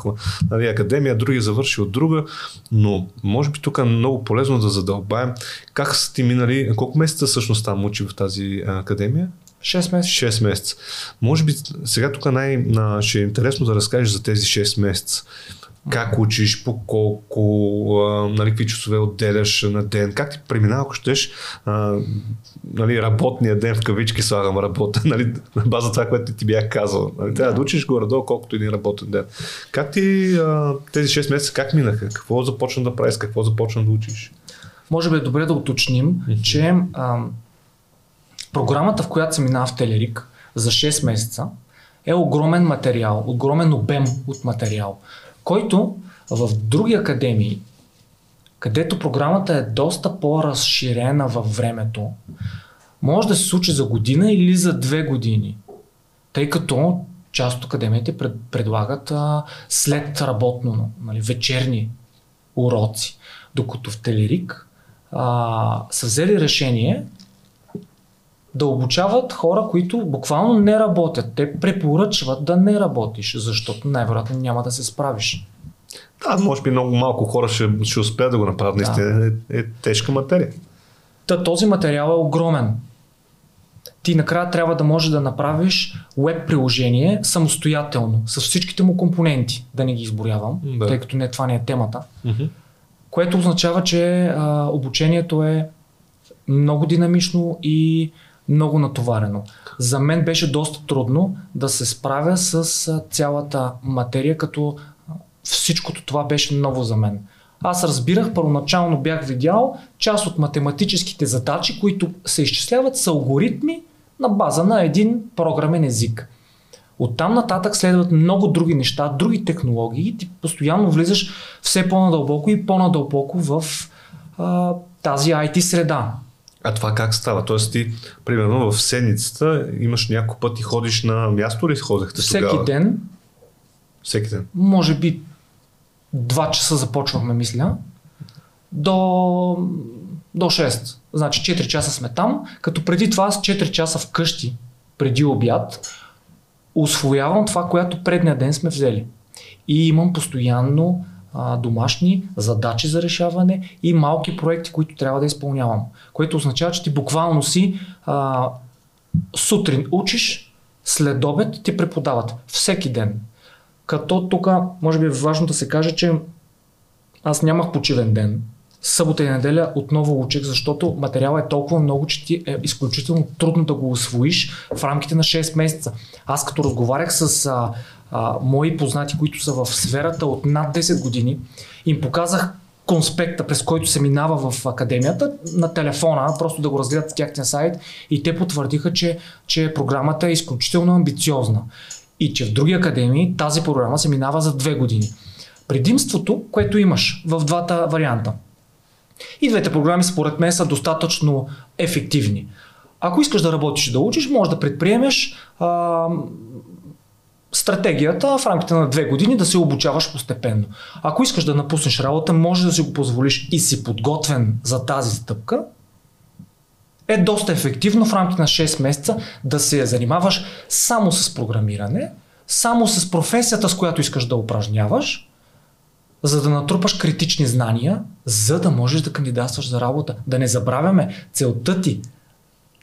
нали, академия, други завърши от друга, но може би тук е много полезно да задълбаем. Как са ти минали, колко месеца всъщност там учи в тази академия? 6 месеца. 6 месеца. Може би сега тук най- ще е интересно да разкажеш за тези 6 месеца как учиш, по колко, а, нали, какви часове отделяш на ден, как ти преминава, ако щеш, а, нали, работния ден в кавички слагам работа, [LAUGHS] нали, на база това, което ти бях казал. Нали, трябва да учиш горе-долу колкото един работен ден. Как ти а, тези 6 месеца, как минаха? Какво започна да правиш, какво започна да учиш? Може би е добре да уточним, mm-hmm. че програмата, в която се минава в Телерик за 6 месеца, е огромен материал, огромен обем от материал който в други академии, където програмата е доста по-разширена във времето, може да се случи за година или за две години. Тъй като част от академиите пред, предлагат а, след работно, нали, вечерни уроци. Докато в Телерик а, са взели решение да обучават хора, които буквално не работят. Те препоръчват да не работиш, защото най-вероятно няма да се справиш. Да, може би много малко хора ще, ще успеят да го направят. Наистина да. е, е тежка материя. Та, този материал е огромен. Ти накрая трябва да можеш да направиш веб приложение самостоятелно, с всичките му компоненти, да не ги изборявам, да. тъй като не, това не е темата. Mm-hmm. Което означава, че а, обучението е много динамично и много натоварено. За мен беше доста трудно да се справя с цялата материя, като всичкото това беше ново за мен. Аз разбирах, първоначално бях видял част от математическите задачи, които се изчисляват с алгоритми на база на един програмен език. Оттам нататък следват много други неща, други технологии ти постоянно влизаш все по-надълбоко и по-надълбоко в а, тази IT среда. А това как става? Тоест ти, примерно в седмицата имаш няколко пъти ходиш на място ли ходехте Всеки тогава? ден. Всеки ден? Може би два часа започвахме, мисля. До, до 6. Значи 4 часа сме там, като преди това с 4 часа вкъщи, преди обяд, освоявам това, което предния ден сме взели. И имам постоянно домашни задачи за решаване и малки проекти, които трябва да изпълнявам. Което означава, че ти буквално си а, сутрин учиш, след обед ти преподават. Всеки ден. Като тук, може би е важно да се каже, че аз нямах почивен ден. Събота и неделя отново учих, защото материалът е толкова много, че ти е изключително трудно да го освоиш в рамките на 6 месеца. Аз като разговарях с а, а, мои познати, които са в сферата от над 10 години, им показах конспекта, през който се минава в академията на телефона, просто да го разгледат тяхния сайт и те потвърдиха, че, че програмата е изключително амбициозна и че в други академии тази програма се минава за две години. Предимството, което имаш в двата варианта. И двете програми според мен са достатъчно ефективни. Ако искаш да работиш и да учиш, може да предприемеш а, стратегията в рамките на две години да се обучаваш постепенно. Ако искаш да напуснеш работа, може да си го позволиш и си подготвен за тази стъпка, е доста ефективно в рамките на 6 месеца да се занимаваш само с програмиране, само с професията, с която искаш да упражняваш, за да натрупаш критични знания, за да можеш да кандидатстваш за работа. Да не забравяме, целта ти,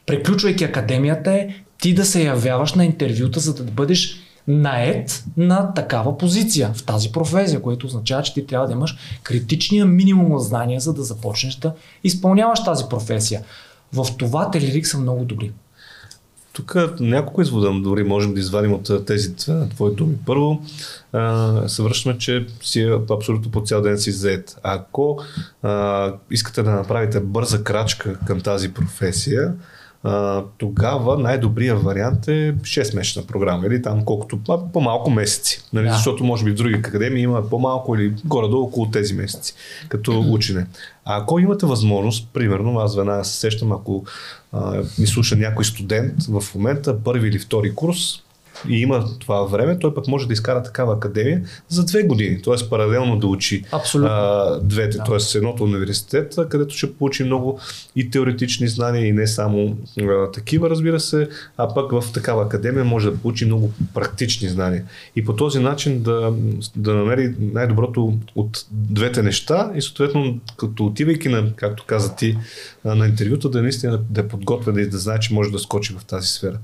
приключвайки академията е ти да се явяваш на интервюта, за да бъдеш наед на такава позиция в тази професия, което означава, че ти трябва да имаш критичния минимум знания, за да започнеш да изпълняваш тази професия. В това Телерик са много добри. Тук няколко извода дори можем да извадим от тези твои думи. Първо, а, се връщаме, че си абсолютно по цял ден си зает. Ако а, искате да направите бърза крачка към тази професия, а, тогава най-добрият вариант е 6-месечна програма или там колкото по-малко месеци. Нали? Да. Защото може би в други академии има по-малко или горе-долу около тези месеци като учене. А ако имате възможност, примерно, аз веднага се сещам, ако а, ми слуша някой студент в момента, първи или втори курс, и има това време, той пък може да изкара такава академия за две години, т.е. паралелно да учи а, двете, да. т.е. едното университет, където ще получи много и теоретични знания и не само а, такива, разбира се, а пък в такава академия може да получи много практични знания. И по този начин да, да намери най-доброто от двете неща и съответно като отивайки на, както каза ти, на интервюта, да наистина да е подготвя да, да знае, че може да скочи в тази сфера.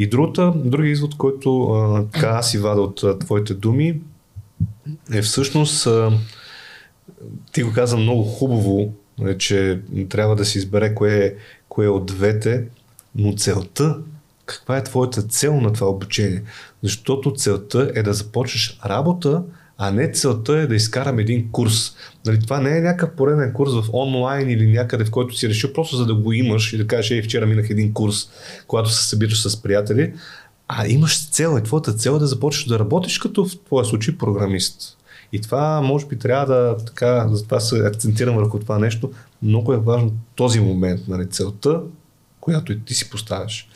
И другата, другия извод, който а, така аз си вада от а, твоите думи, е всъщност, а, ти го каза много хубаво, е, че трябва да се избере кое кое е от двете, но целта, каква е твоята цел на това обучение? Защото целта е да започнеш работа, а не целта е да изкарам един курс. Нали, това не е някакъв пореден курс в онлайн или някъде, в който си решил просто за да го имаш и да кажеш, ей, вчера минах един курс, когато се събираш с приятели, а имаш цел и твоята цел е да започнеш да работиш като в твоя случай програмист. И това може би трябва да така, затова се акцентирам върху това нещо. Много е важно този момент, нали, целта, която и ти си поставяш.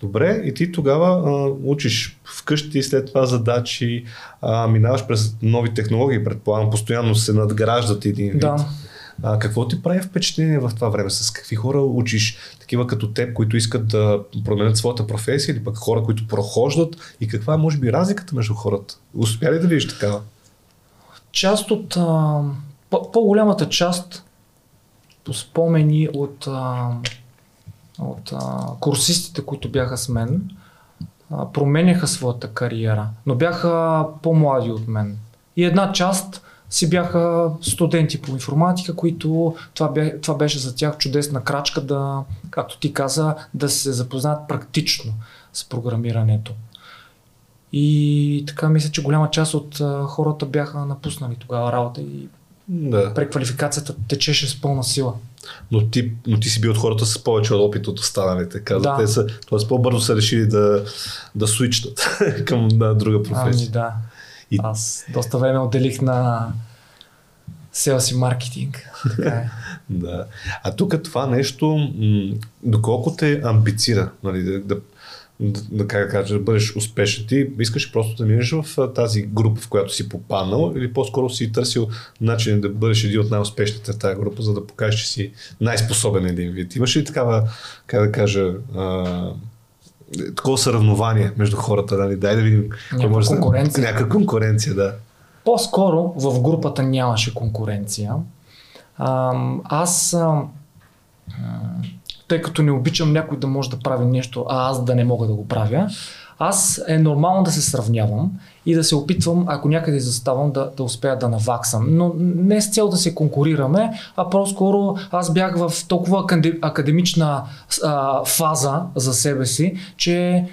Добре, и ти тогава а, учиш вкъщи, след това задачи, а, минаваш през нови технологии, предполагам, постоянно се надграждат един вид. Да. А, какво ти прави впечатление в това време? С какви хора учиш? Такива като теб, които искат да променят своята професия или пък хора, които прохождат? И каква е, може би, разликата между хората? Успя ли да видиш такава? Част от... А, по-голямата част по спомени от а, от а, курсистите, които бяха с мен, а, променяха своята кариера, но бяха по-млади от мен. И една част си бяха студенти по информатика, които това, бе, това беше за тях чудесна крачка да, както ти каза, да се запознаят практично с програмирането. И така мисля, че голяма част от а, хората бяха напуснали тогава работа и да. преквалификацията течеше с пълна сила но ти, но ти си бил от хората с повече опит от останалите. Каза, да. те са, т.е. по-бързо са решили да, да свичнат [LAUGHS] към да, друга професия. Ами да. И... Аз доста време отделих на селс и маркетинг. е. [LAUGHS] да. А тук това нещо, доколко те амбицира, нали, да, да да, как да кажа, да бъдеш успешен. Ти искаш просто да минеш в тази група, в която си попаднал или по-скоро си търсил начин да бъдеш един от най-успешните в тази група, за да покажеш, че си най-способен един вид. Имаш ли такава, как да кажа, а, такова съревнование между хората, нали? Дай да видим. Някаква може конкуренция. Да... Някаква конкуренция, да. По-скоро в групата нямаше конкуренция. А, аз а, тъй като не обичам някой да може да прави нещо, а аз да не мога да го правя, аз е нормално да се сравнявам и да се опитвам, ако някъде заставам, да, да успея да наваксам. Но не с цел да се конкурираме, а по-скоро аз бях в толкова академична а, фаза за себе си, че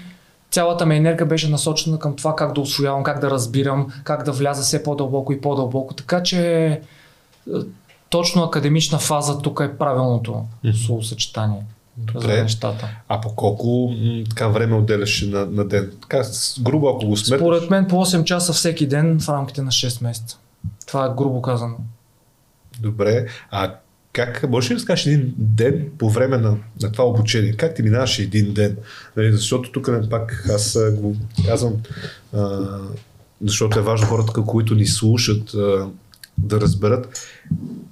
цялата ми енергия беше насочена към това как да освоявам, как да разбирам, как да вляза все по-дълбоко и по-дълбоко. Така че точно академична фаза тук е правилното словосъчетание. Добре. За нещата. А по колко така време отделяш на, на ден? Така, грубо ако го сметнеш? Според мен по 8 часа всеки ден в рамките на 6 месеца. Това е грубо казано. Добре. А как можеш ли да разкажеш един ден по време на, на това обучение? Как ти минаваше един ден? Нали, защото тук пак аз го казвам, а, защото е важно хората, които ни слушат, а, да разберат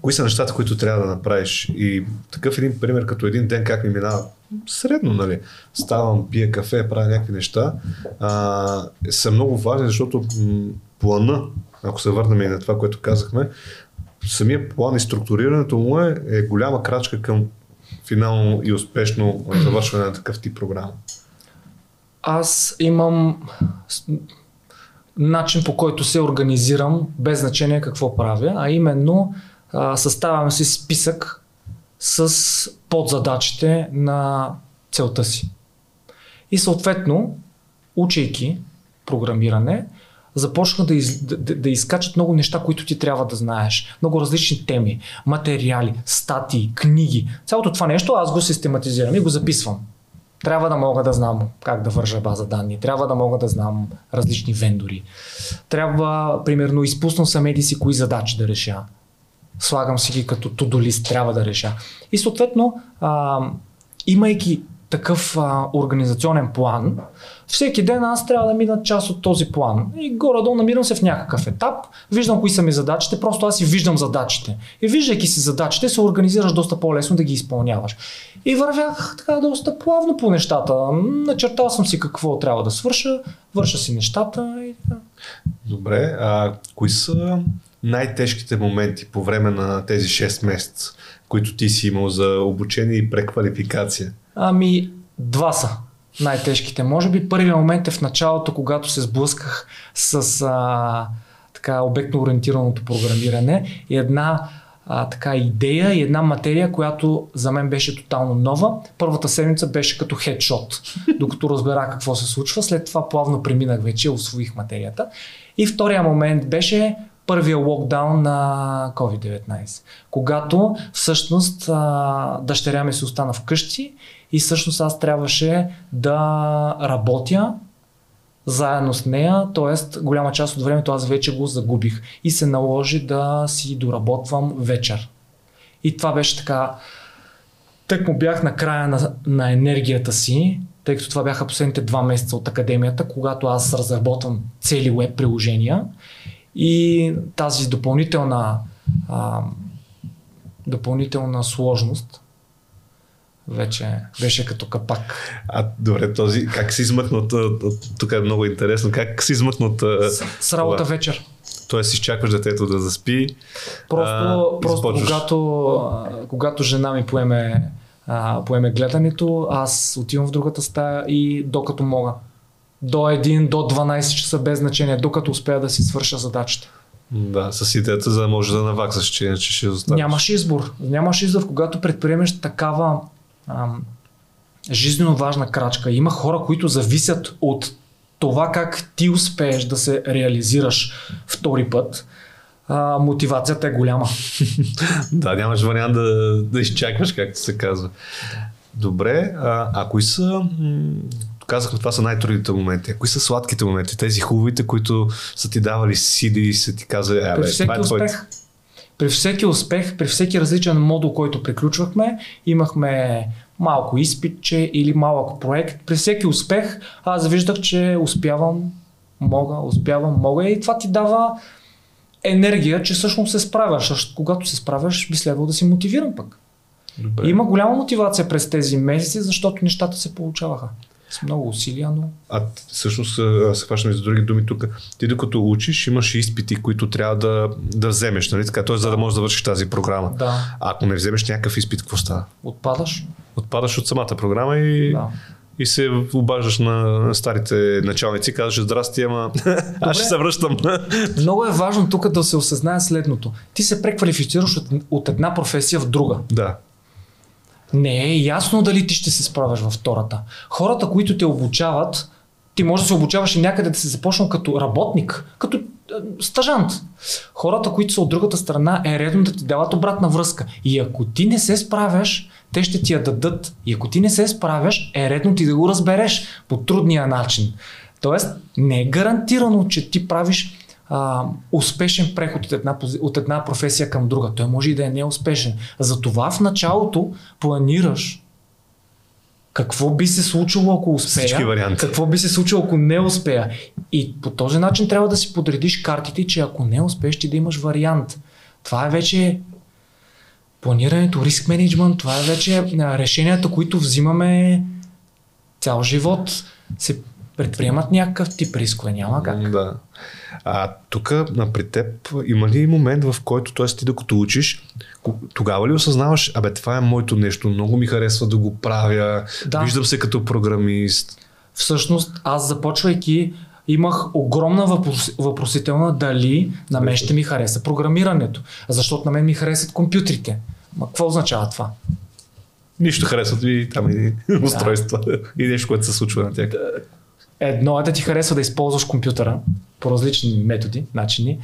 кои са нещата, които трябва да направиш. И такъв един пример, като един ден как ми минава средно, нали, ставам, пия кафе, правя някакви неща, а, са много важни, защото плана, ако се върнем и на това, което казахме, самия план и структурирането му е, е голяма крачка към финално и успешно завършване на такъв тип програма. Аз имам начин по който се организирам, без значение какво правя, а именно а, съставям си списък с подзадачите на целта си. И съответно, учейки програмиране, започна да, из, да, да изкачат много неща, които ти трябва да знаеш. Много различни теми, материали, статии, книги. Цялото това нещо аз го систематизирам и го записвам. Трябва да мога да знам как да вържа база данни, трябва да мога да знам различни вендори. Трябва, примерно, изпуснал съм еди си кои задачи да реша. Слагам си ги като to-do list, трябва да реша. И съответно, а, имайки такъв а, организационен план, всеки ден аз трябва да мина част от този план. И горе-долу намирам се в някакъв етап, виждам кои са ми задачите, просто аз си виждам задачите. И виждайки си задачите, се организираш доста по-лесно да ги изпълняваш. И вървях така доста плавно по нещата. Начертал съм си какво трябва да свърша, върша си нещата и така. Добре, а кои са най-тежките моменти по време на тези 6 месеца, които ти си имал за обучение и преквалификация? Ами, два са най-тежките. Може би първият момент е в началото, когато се сблъсках с а, така обектно ориентираното програмиране и една а, така идея и една материя, която за мен беше тотално нова. Първата седмица беше като хедшот, докато разбера какво се случва. След това плавно преминах вече, освоих материята. И втория момент беше първия локдаун на COVID-19, когато всъщност а, дъщеря ми се остана вкъщи и всъщност аз трябваше да работя заедно с нея, т.е. голяма част от времето аз вече го загубих и се наложи да си доработвам вечер. И това беше така, тък му бях на края на, на енергията си, тъй като това бяха последните два месеца от академията, когато аз разработвам цели веб приложения и тази допълнителна, а, допълнителна сложност вече беше като капак. А, добре, този, как си измъкнат, тук е много интересно, как си измъкнат... С, с работа това? вечер. Тоест изчакваш детето да заспи. Просто, а, просто когато, когато жена ми поеме, а, поеме гледането, аз отивам в другата стая и докато мога. До 1, до 12 часа без значение, докато успея да си свърша задачата. Да, с идеята, за да може да наваксаш, че иначе ще останеш. Нямаш избор. Нямаш избор, когато предприемеш такава ам, жизненно важна крачка. Има хора, които зависят от това как ти успееш да се реализираш втори път. А, мотивацията е голяма. [LAUGHS] да, нямаш вариант да, да изчакваш, както се казва. Добре, а, а кои са казахме, това са най-трудните моменти. А кои са сладките моменти? Тези хубавите, които са ти давали сиди и са ти казали, абе, това е твой... При всеки успех, при всеки различен модул, който приключвахме, имахме малко изпитче или малък проект. При всеки успех аз виждах, че успявам, мога, успявам, мога и това ти дава енергия, че всъщност се справяш. А когато се справяш, би следвало да си мотивиран пък. Добре. Има голяма мотивация през тези месеци, защото нещата се получаваха с много усилия, но... А всъщност се хващаме за други думи тук. Ти докато учиш, имаш изпити, които трябва да, да вземеш, нали така? Тоест, за да можеш да вършиш тази програма. Да. А ако не вземеш някакъв изпит, какво става? Отпадаш. Отпадаш от самата програма и... Да и се обаждаш на старите началници, казваш здрасти, ама [LAUGHS] аз ще се връщам. [LAUGHS] Много е важно тук да се осъзнае следното. Ти се преквалифицираш от, от една професия в друга. Да не е ясно дали ти ще се справяш във втората. Хората, които те обучават, ти може да се обучаваш и някъде да се започнал като работник, като е, стажант. Хората, които са от другата страна, е редно да ти дават обратна връзка. И ако ти не се справяш, те ще ти я дадат. И ако ти не се справяш, е редно ти да го разбереш по трудния начин. Тоест, не е гарантирано, че ти правиш а, успешен преход от една, от една професия към друга. Той може и да е неуспешен. Затова в началото планираш какво би се случило, ако успея, какво би се случило, ако не успея. И по този начин трябва да си подредиш картите, че ако не успееш, ти да имаш вариант. Това е вече планирането, риск менеджмент, това е вече решенията, които взимаме цял живот, се предприемат някакъв тип рискове. Няма как. Да. А тук при теб има ли момент, в който, т.е. ти докато учиш, тогава ли осъзнаваш, абе това е моето нещо, много ми харесва да го правя, да. виждам се като програмист. Всъщност, аз започвайки имах огромна въпрос, въпросителна дали на мен ще ми хареса програмирането. Защото на мен ми харесат компютрите. Ма какво означава това? Нищо харесват ви там и устройства да. и нещо, което се случва на тях. Едно е да ти харесва да използваш компютъра по различни методи, начини.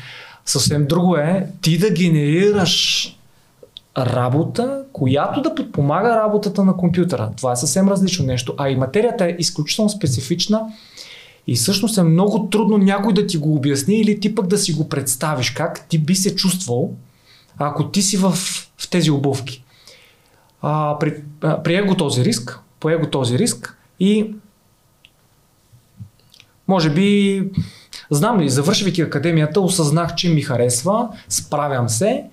Съвсем друго е ти да генерираш работа, която да подпомага работата на компютъра. Това е съвсем различно нещо. А и материята е изключително специфична и всъщност е много трудно някой да ти го обясни или ти пък да си го представиш как ти би се чувствал, ако ти си в, в тези обувки. А, при, а, приех го този риск, пое го този риск и може би, знам ли, завършвайки академията, осъзнах, че ми харесва, справям се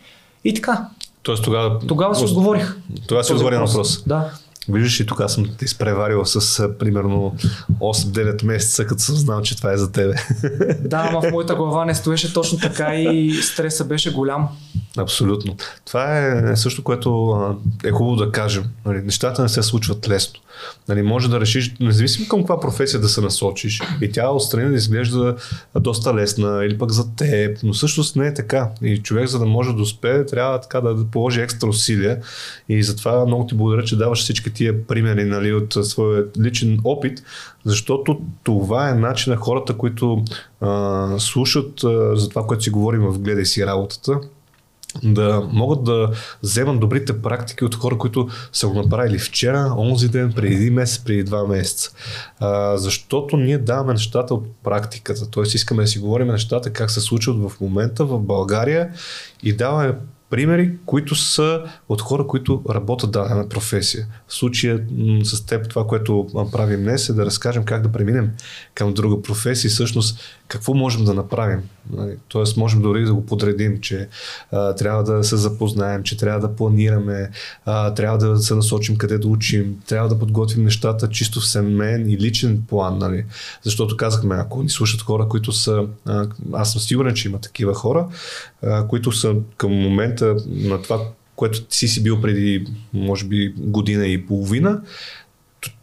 и така. Тоест тогава... Тогава си отговорих. Тогава си отговори на въпрос. Да. Виждаш и тук аз съм те изпреварил с примерно 8-9 месеца, като съм знал, че това е за тебе. [LAUGHS] Да, ама в моята глава не стоеше точно така и стреса беше голям. Абсолютно. Това е също, което е хубаво да кажем. Нали, нещата не се случват лесно. Нали, може да решиш, независимо към каква професия да се насочиш, и тя отстрани да изглежда доста лесна или пък за теб, но всъщност не е така. И човек, за да може да успее, трябва така да, да положи екстра усилия. И затова много ти благодаря, че даваш всички тия примери нали, от своя личен опит, защото това е начин на хората, които а, слушат а, за това, което си говорим в Гледай си работата, да могат да вземат добрите практики от хора, които са го направили вчера, онзи ден, преди един месец, преди два месеца. А, защото ние даваме нещата от практиката, т.е. искаме да си говорим нещата как се случват в момента в България и даваме примери, които са от хора, които работят дадена професия. В случая с теб това, което правим днес е да разкажем как да преминем към друга професия и всъщност какво можем да направим. Нали, тоест можем дори да го подредим, че а, трябва да се запознаем, че трябва да планираме, а, трябва да се насочим къде да учим, трябва да подготвим нещата чисто в семейен и личен план. Нали? Защото казахме, ако ни слушат хора, които са, а, аз съм сигурен, че има такива хора, а, които са към момента на това, което ти си бил преди, може би, година и половина,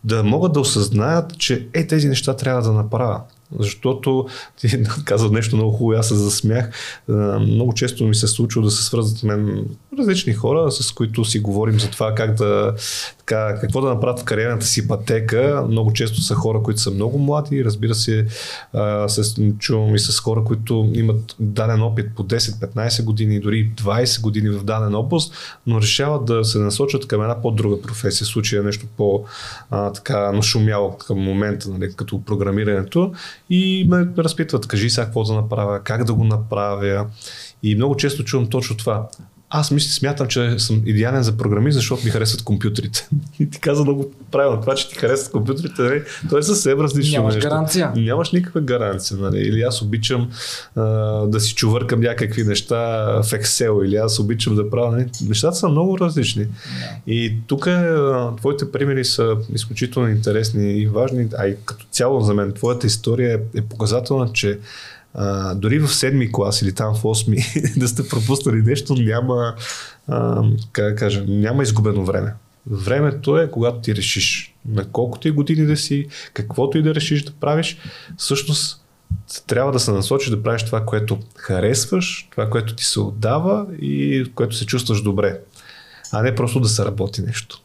да могат да осъзнаят, че е тези неща трябва да направя. Защото ти [LAUGHS] каза нещо много хубаво, аз се засмях. Много често ми се случва да се свързват мен различни хора, с които си говорим за това как да, така, какво да направят в кариерната си пътека. Много често са хора, които са много млади. Разбира се, се чувам и с хора, които имат даден опит по 10-15 години, дори 20 години в даден област, но решават да се насочат към една по-друга професия. В случая нещо по-така нашумяло към момента, нали, като програмирането и ме разпитват, кажи сега какво да направя, как да го направя. И много често чувам точно това. Аз мисля, смятам, че съм идеален за програмист, защото ми харесват компютрите. [LAUGHS] И ти каза много правилно. Това, че ти харесват компютрите, нали? то е съвсем различно. Нямаш нещо. гаранция. Нямаш никаква гаранция. Нали? Или аз обичам а, да си чувъркам някакви неща в Excel, или аз обичам да правя. Нали? Нещата са много различни. И тук твоите примери са изключително интересни и важни, а и като цяло за мен твоята история е, е показателна, че а, дори в седми клас или там в осми [LAUGHS] да сте пропуснали нещо, няма, а, как да кажа, няма изгубено време. Времето е когато ти решиш на колкото и години да си, каквото и да решиш да правиш, всъщност трябва да се насочиш да правиш това, което харесваш, това, което ти се отдава и което се чувстваш добре, а не просто да се работи нещо.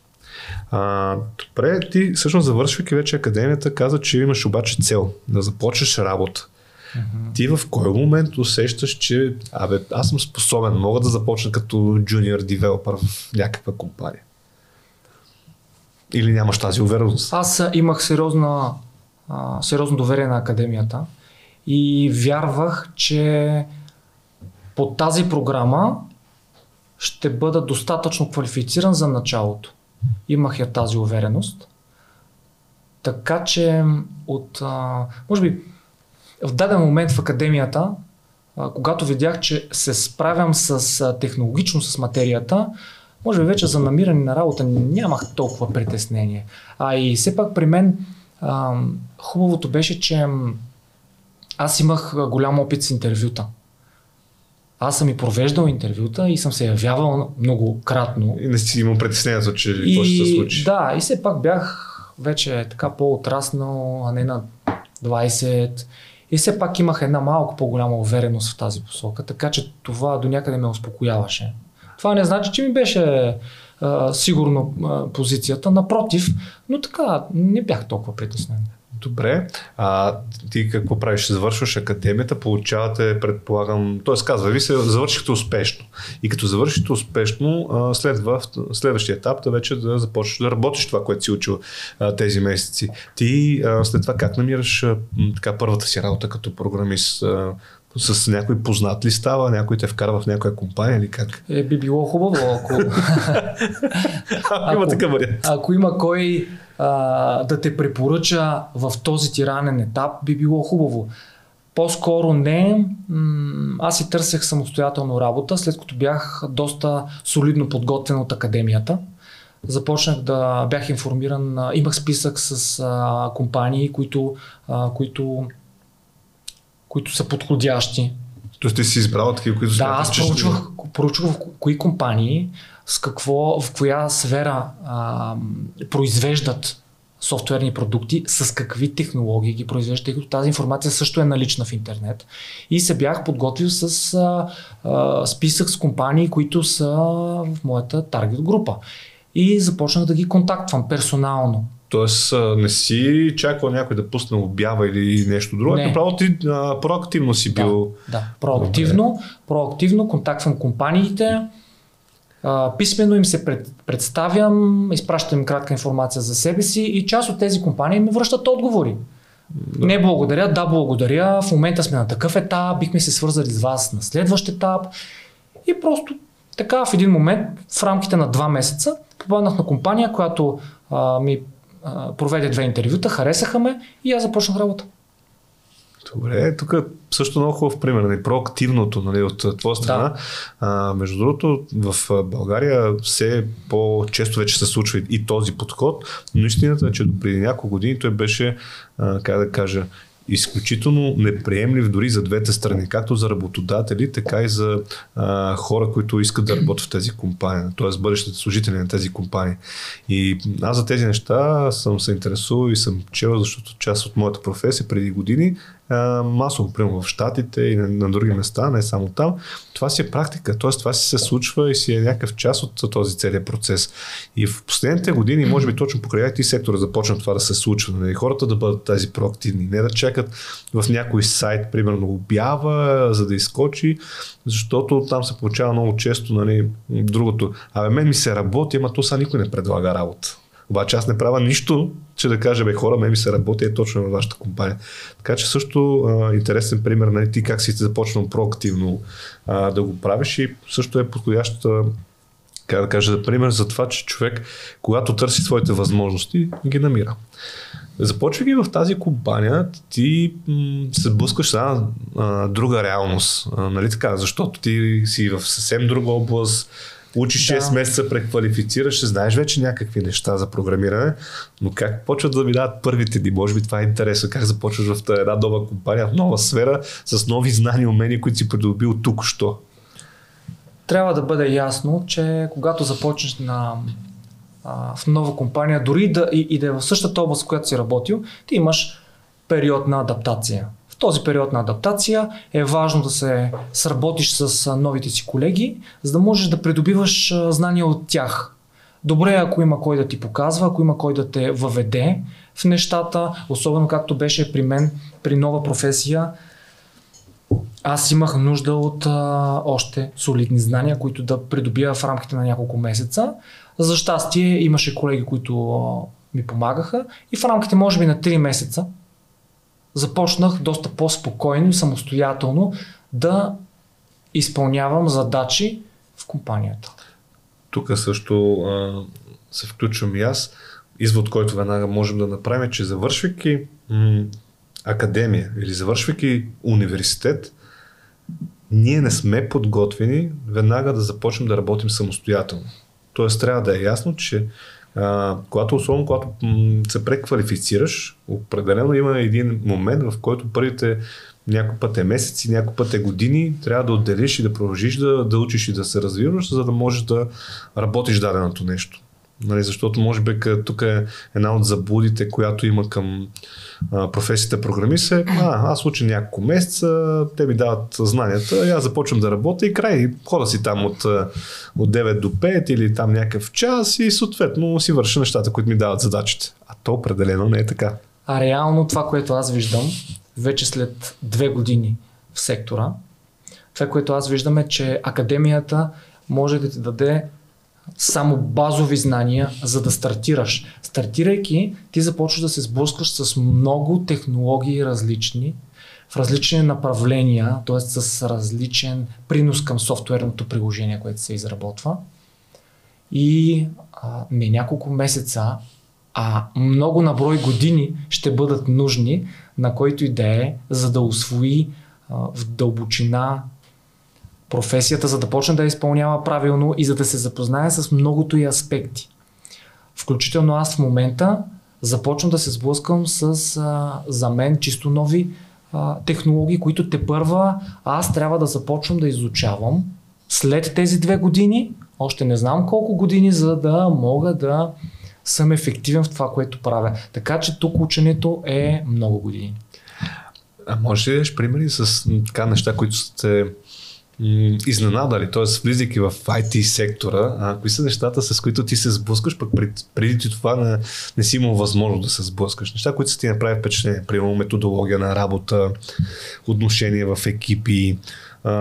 А, добре, ти всъщност завършвайки вече академията, каза, че имаш обаче цел да започнеш работа. Mm-hmm. Ти в кой момент усещаш, че абе, аз съм способен, мога да започна като джуниор девелопър в някаква компания? Или нямаш тази увереност? Аз имах сериозна, а, сериозно доверие на академията и вярвах, че по тази програма ще бъда достатъчно квалифициран за началото. Имах я тази увереност. Така че от, а, може би, в даден момент в академията, когато видях, че се справям с технологично с материята, може би вече за намиране на работа нямах толкова притеснение. А и все пак при мен а, хубавото беше, че аз имах голям опит с интервюта. Аз съм и провеждал интервюта и съм се явявал многократно. И не си имал притеснението, че и, какво ще се случи. Да, и все пак бях вече така по-отраснал, а не на 20. И все пак имах една малко по-голяма увереност в тази посока, така че това до някъде ме успокояваше. Това не значи, че ми беше а, сигурно а, позицията, напротив, но така не бях толкова притеснен. Добре. А ти какво правиш? Завършваш академията, получавате, предполагам, т.е. казва ви се, завършихте успешно. И като завършите успешно, следва следващия етап да вече да започнеш да работиш това, което си учил тези месеци. Ти след това как намираш така първата си работа като програмист? С някой познат ли става, някой те вкарва в някоя компания или как? Е, би било хубаво, ако... [LAUGHS] ако има такъв вариант. Ако има кой а, да те препоръча в този ти ранен етап, би било хубаво. По-скоро не. Аз си търсех самостоятелно работа, след като бях доста солидно подготвен от академията. Започнах да бях информиран, имах списък с а, компании, които, а, които, които са подходящи. Тоест ти си избрал такива, които Да, аз проучвах, проучвах кои компании, с какво, в коя сфера а, произвеждат софтуерни продукти, с какви технологии ги произвеждат, тъй като тази информация също е налична в интернет. И се бях подготвил с а, а, списък с компании, които са в моята таргет група. И започнах да ги контактвам персонално. Тоест не си чакал някой да пусне обява или нещо друго, не. направо ти а, проактивно си бил. Да, да проактивно, проактивно контактвам компаниите, писменно им се пред, представям, изпращам им кратка информация за себе си и част от тези компании ми връщат отговори. Да. Не благодаря, да благодаря, в момента сме на такъв етап, бихме се свързали с вас на следващ етап и просто така в един момент, в рамките на два месеца, попаднах на компания, която а, ми а, проведе две интервюта, харесаха ме и аз започнах работа. Добре, тук също много хубав пример, нали, проактивното нали, от твоя страна. Да. А, между другото, в България все по-често вече се случва и този подход, но истината е, че до преди няколко години той беше, а, как да кажа, изключително неприемлив дори за двете страни, както за работодатели, така и за а, хора, които искат да работят в тези компании, т.е. бъдещите служители на тези компании. И аз за тези неща съм се интересувал и съм чел, защото част от моята професия преди години масово, примерно в Штатите и на, на други места, не само там. Това си е практика, т.е. това си се случва и си е някакъв част от този целият процес. И в последните години, може би точно покрай IT сектора започна това да се случва. Нали? Хората да бъдат тази проактивни, не да чакат в някой сайт, примерно обява, за да изкочи, защото там се получава много често нали, другото. Абе, мен ми се работи, ама то са никой не предлага работа. Обаче аз не правя нищо, че да кажа, бе, хора, ме ми се работи е точно във вашата компания. Така че също а, интересен пример, нали, ти как си започнал проактивно а, да го правиш и също е подходяща как да кажа, пример за това, че човек, когато търси своите възможности, ги намира. Започвайки в тази компания, ти се блъскаш с една друга реалност. А, нали така? Защото ти си в съвсем друга област, Учиш да. 6 месеца, преквалифицираш, знаеш вече някакви неща за програмиране, но как почват да ви дадат първите дни? Може би това е интересно. Как започваш в една нова компания, в нова сфера, с нови знания и умения, които си придобил тук-що? Трябва да бъде ясно, че когато започнеш на а, в нова компания, дори да, и, и да е в същата област, в която си работил, ти имаш период на адаптация. Този период на адаптация е важно да се сработиш с новите си колеги, за да можеш да придобиваш знания от тях. Добре ако има кой да ти показва, ако има кой да те въведе в нещата, особено както беше при мен, при нова професия, аз имах нужда от а, още солидни знания, които да придобия в рамките на няколко месеца. За щастие имаше колеги, които а, ми помагаха и в рамките може би на 3 месеца започнах доста по-спокойно и самостоятелно да изпълнявам задачи в компанията. Тук също а, се включвам и аз. Извод, който веднага можем да направим, е, че завършвайки м- академия или завършвайки университет, ние не сме подготвени веднага да започнем да работим самостоятелно. Тоест трябва да е ясно, че когато особено когато се преквалифицираш, определено има един момент, в който първите някой път е месеци, някой път е години, трябва да отделиш и да продължиш да, да учиш и да се развиваш, за да можеш да работиш даденото нещо. Нали, защото може би тук е една от заблудите, която има към а, професията програмист е, а, аз уча няколко месеца, те ми дават знанията, и аз започвам да работя и край, хода си там от, от 9 до 5 или там някакъв час и съответно си върша нещата, които ми дават задачите. А то определено не е така. А реално това, което аз виждам, вече след две години в сектора, това, което аз виждам е, че академията може да ти даде само базови знания, за да стартираш. Стартирайки, ти започваш да се сблъскаш с много технологии различни, в различни направления, т.е. с различен принос към софтуерното приложение, което се изработва. И а, не няколко месеца, а много наброй години ще бъдат нужни на който и да е, за да освои а, в дълбочина професията, за да почне да я изпълнява правилно и за да се запознае с многото и аспекти. Включително аз в момента започвам да се сблъскам с а, за мен чисто нови а, технологии, които те първа аз трябва да започвам да изучавам след тези две години, още не знам колко години, за да мога да съм ефективен в това, което правя. Така че тук ученето е много години. А може ли да примери с така неща, които сте изненадали, т.е. влизайки в IT сектора, а, кои са нещата, с които ти се сблъскаш, пък преди, преди ти това не, не си имал възможност да се сблъскаш. Неща, които са ти направи впечатление, примерно методология на работа, отношения в екипи,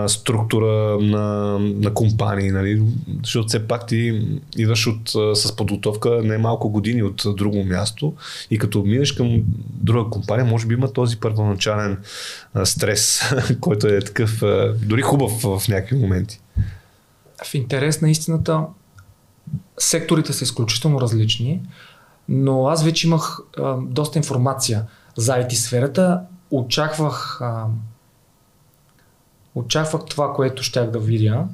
структура на, на компании, нали? защото все пак ти идваш от, с подготовка не малко години от друго място и като минеш към друга компания, може би има този първоначален а, стрес, [LAUGHS] който е такъв а, дори хубав в някакви моменти. В интерес на истината, секторите са изключително различни, но аз вече имах а, доста информация за IT сферата. Очаквах а, очаквах това, което щях да видя.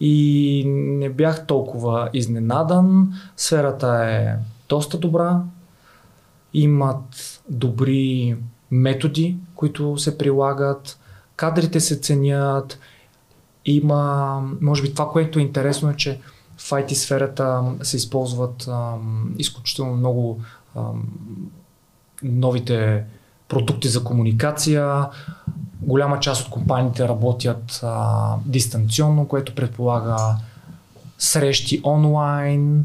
И не бях толкова изненадан. Сферата е доста добра, имат добри методи, които се прилагат, кадрите се ценят, има, може би това, което е интересно е, че в IT сферата се използват ам, изключително много ам, новите продукти за комуникация, Голяма част от компаниите работят а, дистанционно, което предполага срещи онлайн,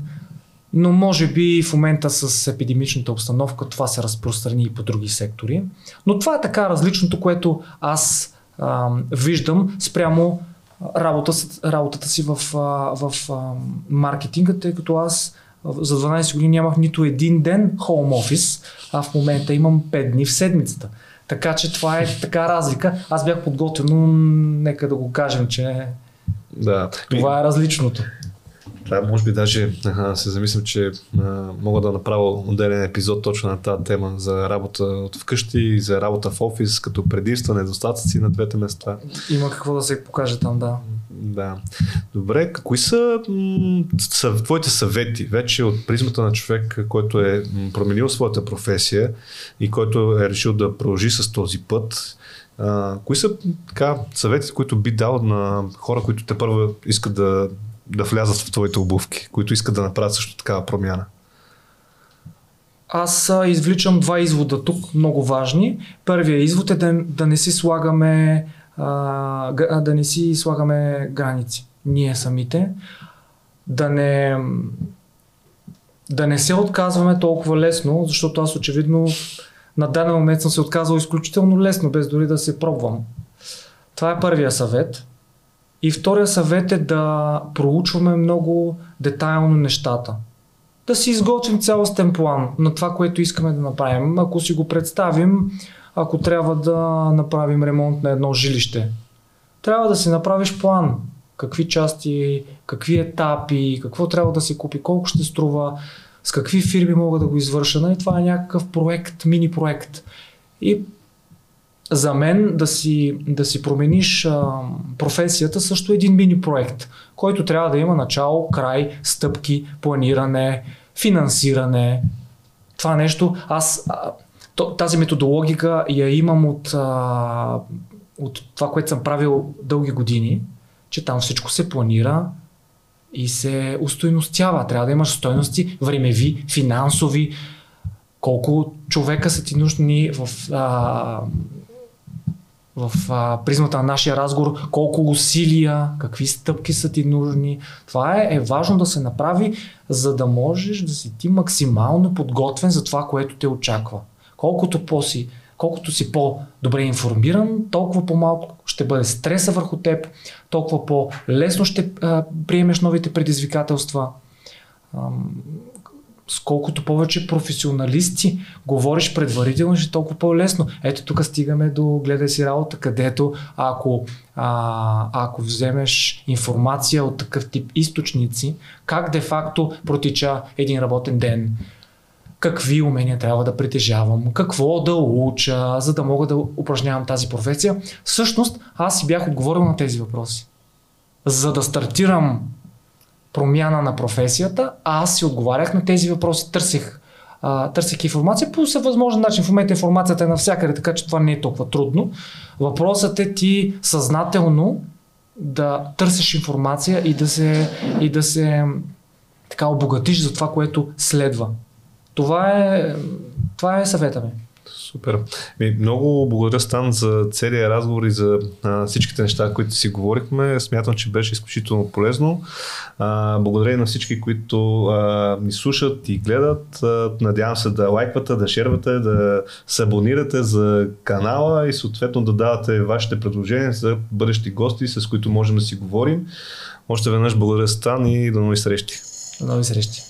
но може би в момента с епидемичната обстановка това се разпространи и по други сектори. Но това е така различното, което аз а, виждам спрямо работа, работата си в, в, в маркетинга, тъй като аз за 12 години нямах нито един ден хоум офис, а в момента имам 5 дни в седмицата. Така че това е така разлика. Аз бях подготвен, но нека да го кажем, че да. това е различното. Да, може би даже а, се замислям, че а, мога да направя отделен епизод точно на тази тема за работа от вкъщи, за работа в офис, като предимства, недостатъци на двете места. Има какво да се покаже там, да. Да. Добре, кои са, са твоите съвети вече от призмата на човек, който е променил своята професия и който е решил да продължи с този път? А, кои са така, съветите, които би дал на хора, които те първо искат да, да влязат в твоите обувки, които искат да направят също такава промяна? Аз извличам два извода тук, много важни. Първият извод е да, да не си слагаме а, да не си слагаме граници. Ние самите. Да не, да не се отказваме толкова лесно, защото аз очевидно на даден момент съм се отказал изключително лесно, без дори да се пробвам. Това е първия съвет. И втория съвет е да проучваме много детайлно нещата. Да си изготвим цялостен план на това, което искаме да направим. Ако си го представим, ако трябва да направим ремонт на едно жилище. Трябва да си направиш план. Какви части, какви етапи, какво трябва да се купи, колко ще струва, с какви фирми мога да го извърша. Нали? Това е някакъв проект, мини проект. И за мен да си, да си промениш а, професията също е един мини проект, който трябва да има начало, край, стъпки, планиране, финансиране. Това нещо, аз а, тази методологика я имам от, а, от това, което съм правил дълги години, че там всичко се планира и се устойностява. Трябва да имаш стойности времеви, финансови, колко човека са ти нужни в, а, в а, призмата на нашия разговор, колко усилия, какви стъпки са ти нужни. Това е, е важно да се направи, за да можеш да си ти максимално подготвен за това, което те очаква. Колкото по-си, колкото си по-добре информиран, толкова по-малко ще бъде стреса върху теб, толкова по-лесно ще а, приемеш новите предизвикателства. с колкото повече професионалисти говориш предварително, ще е толкова по-лесно. Ето тук стигаме до гледай си работа, където ако, а, ако вземеш информация от такъв тип източници, как де-факто протича един работен ден, какви умения трябва да притежавам, какво да уча, за да мога да упражнявам тази професия. Всъщност, аз си бях отговорил на тези въпроси. За да стартирам промяна на професията, а аз си отговарях на тези въпроси, търсих, а, търсих информация по всевъзможен начин. В момента информацията е навсякъде, така че това не е толкова трудно. Въпросът е ти съзнателно да търсиш информация и да се, и да се така обогатиш за това, което следва. Това е, това е съвета ми. Супер. Много благодаря Стан за целия разговор и за а, всичките неща, които си говорихме. Смятам, че беше изключително полезно. А, благодаря на всички, които а, ни слушат и гледат. А, надявам се да лайквате, да шервате, да се абонирате за канала и съответно да давате вашите предложения за бъдещи гости, с които можем да си говорим. Още веднъж благодаря Стан и до нови срещи. До нови срещи.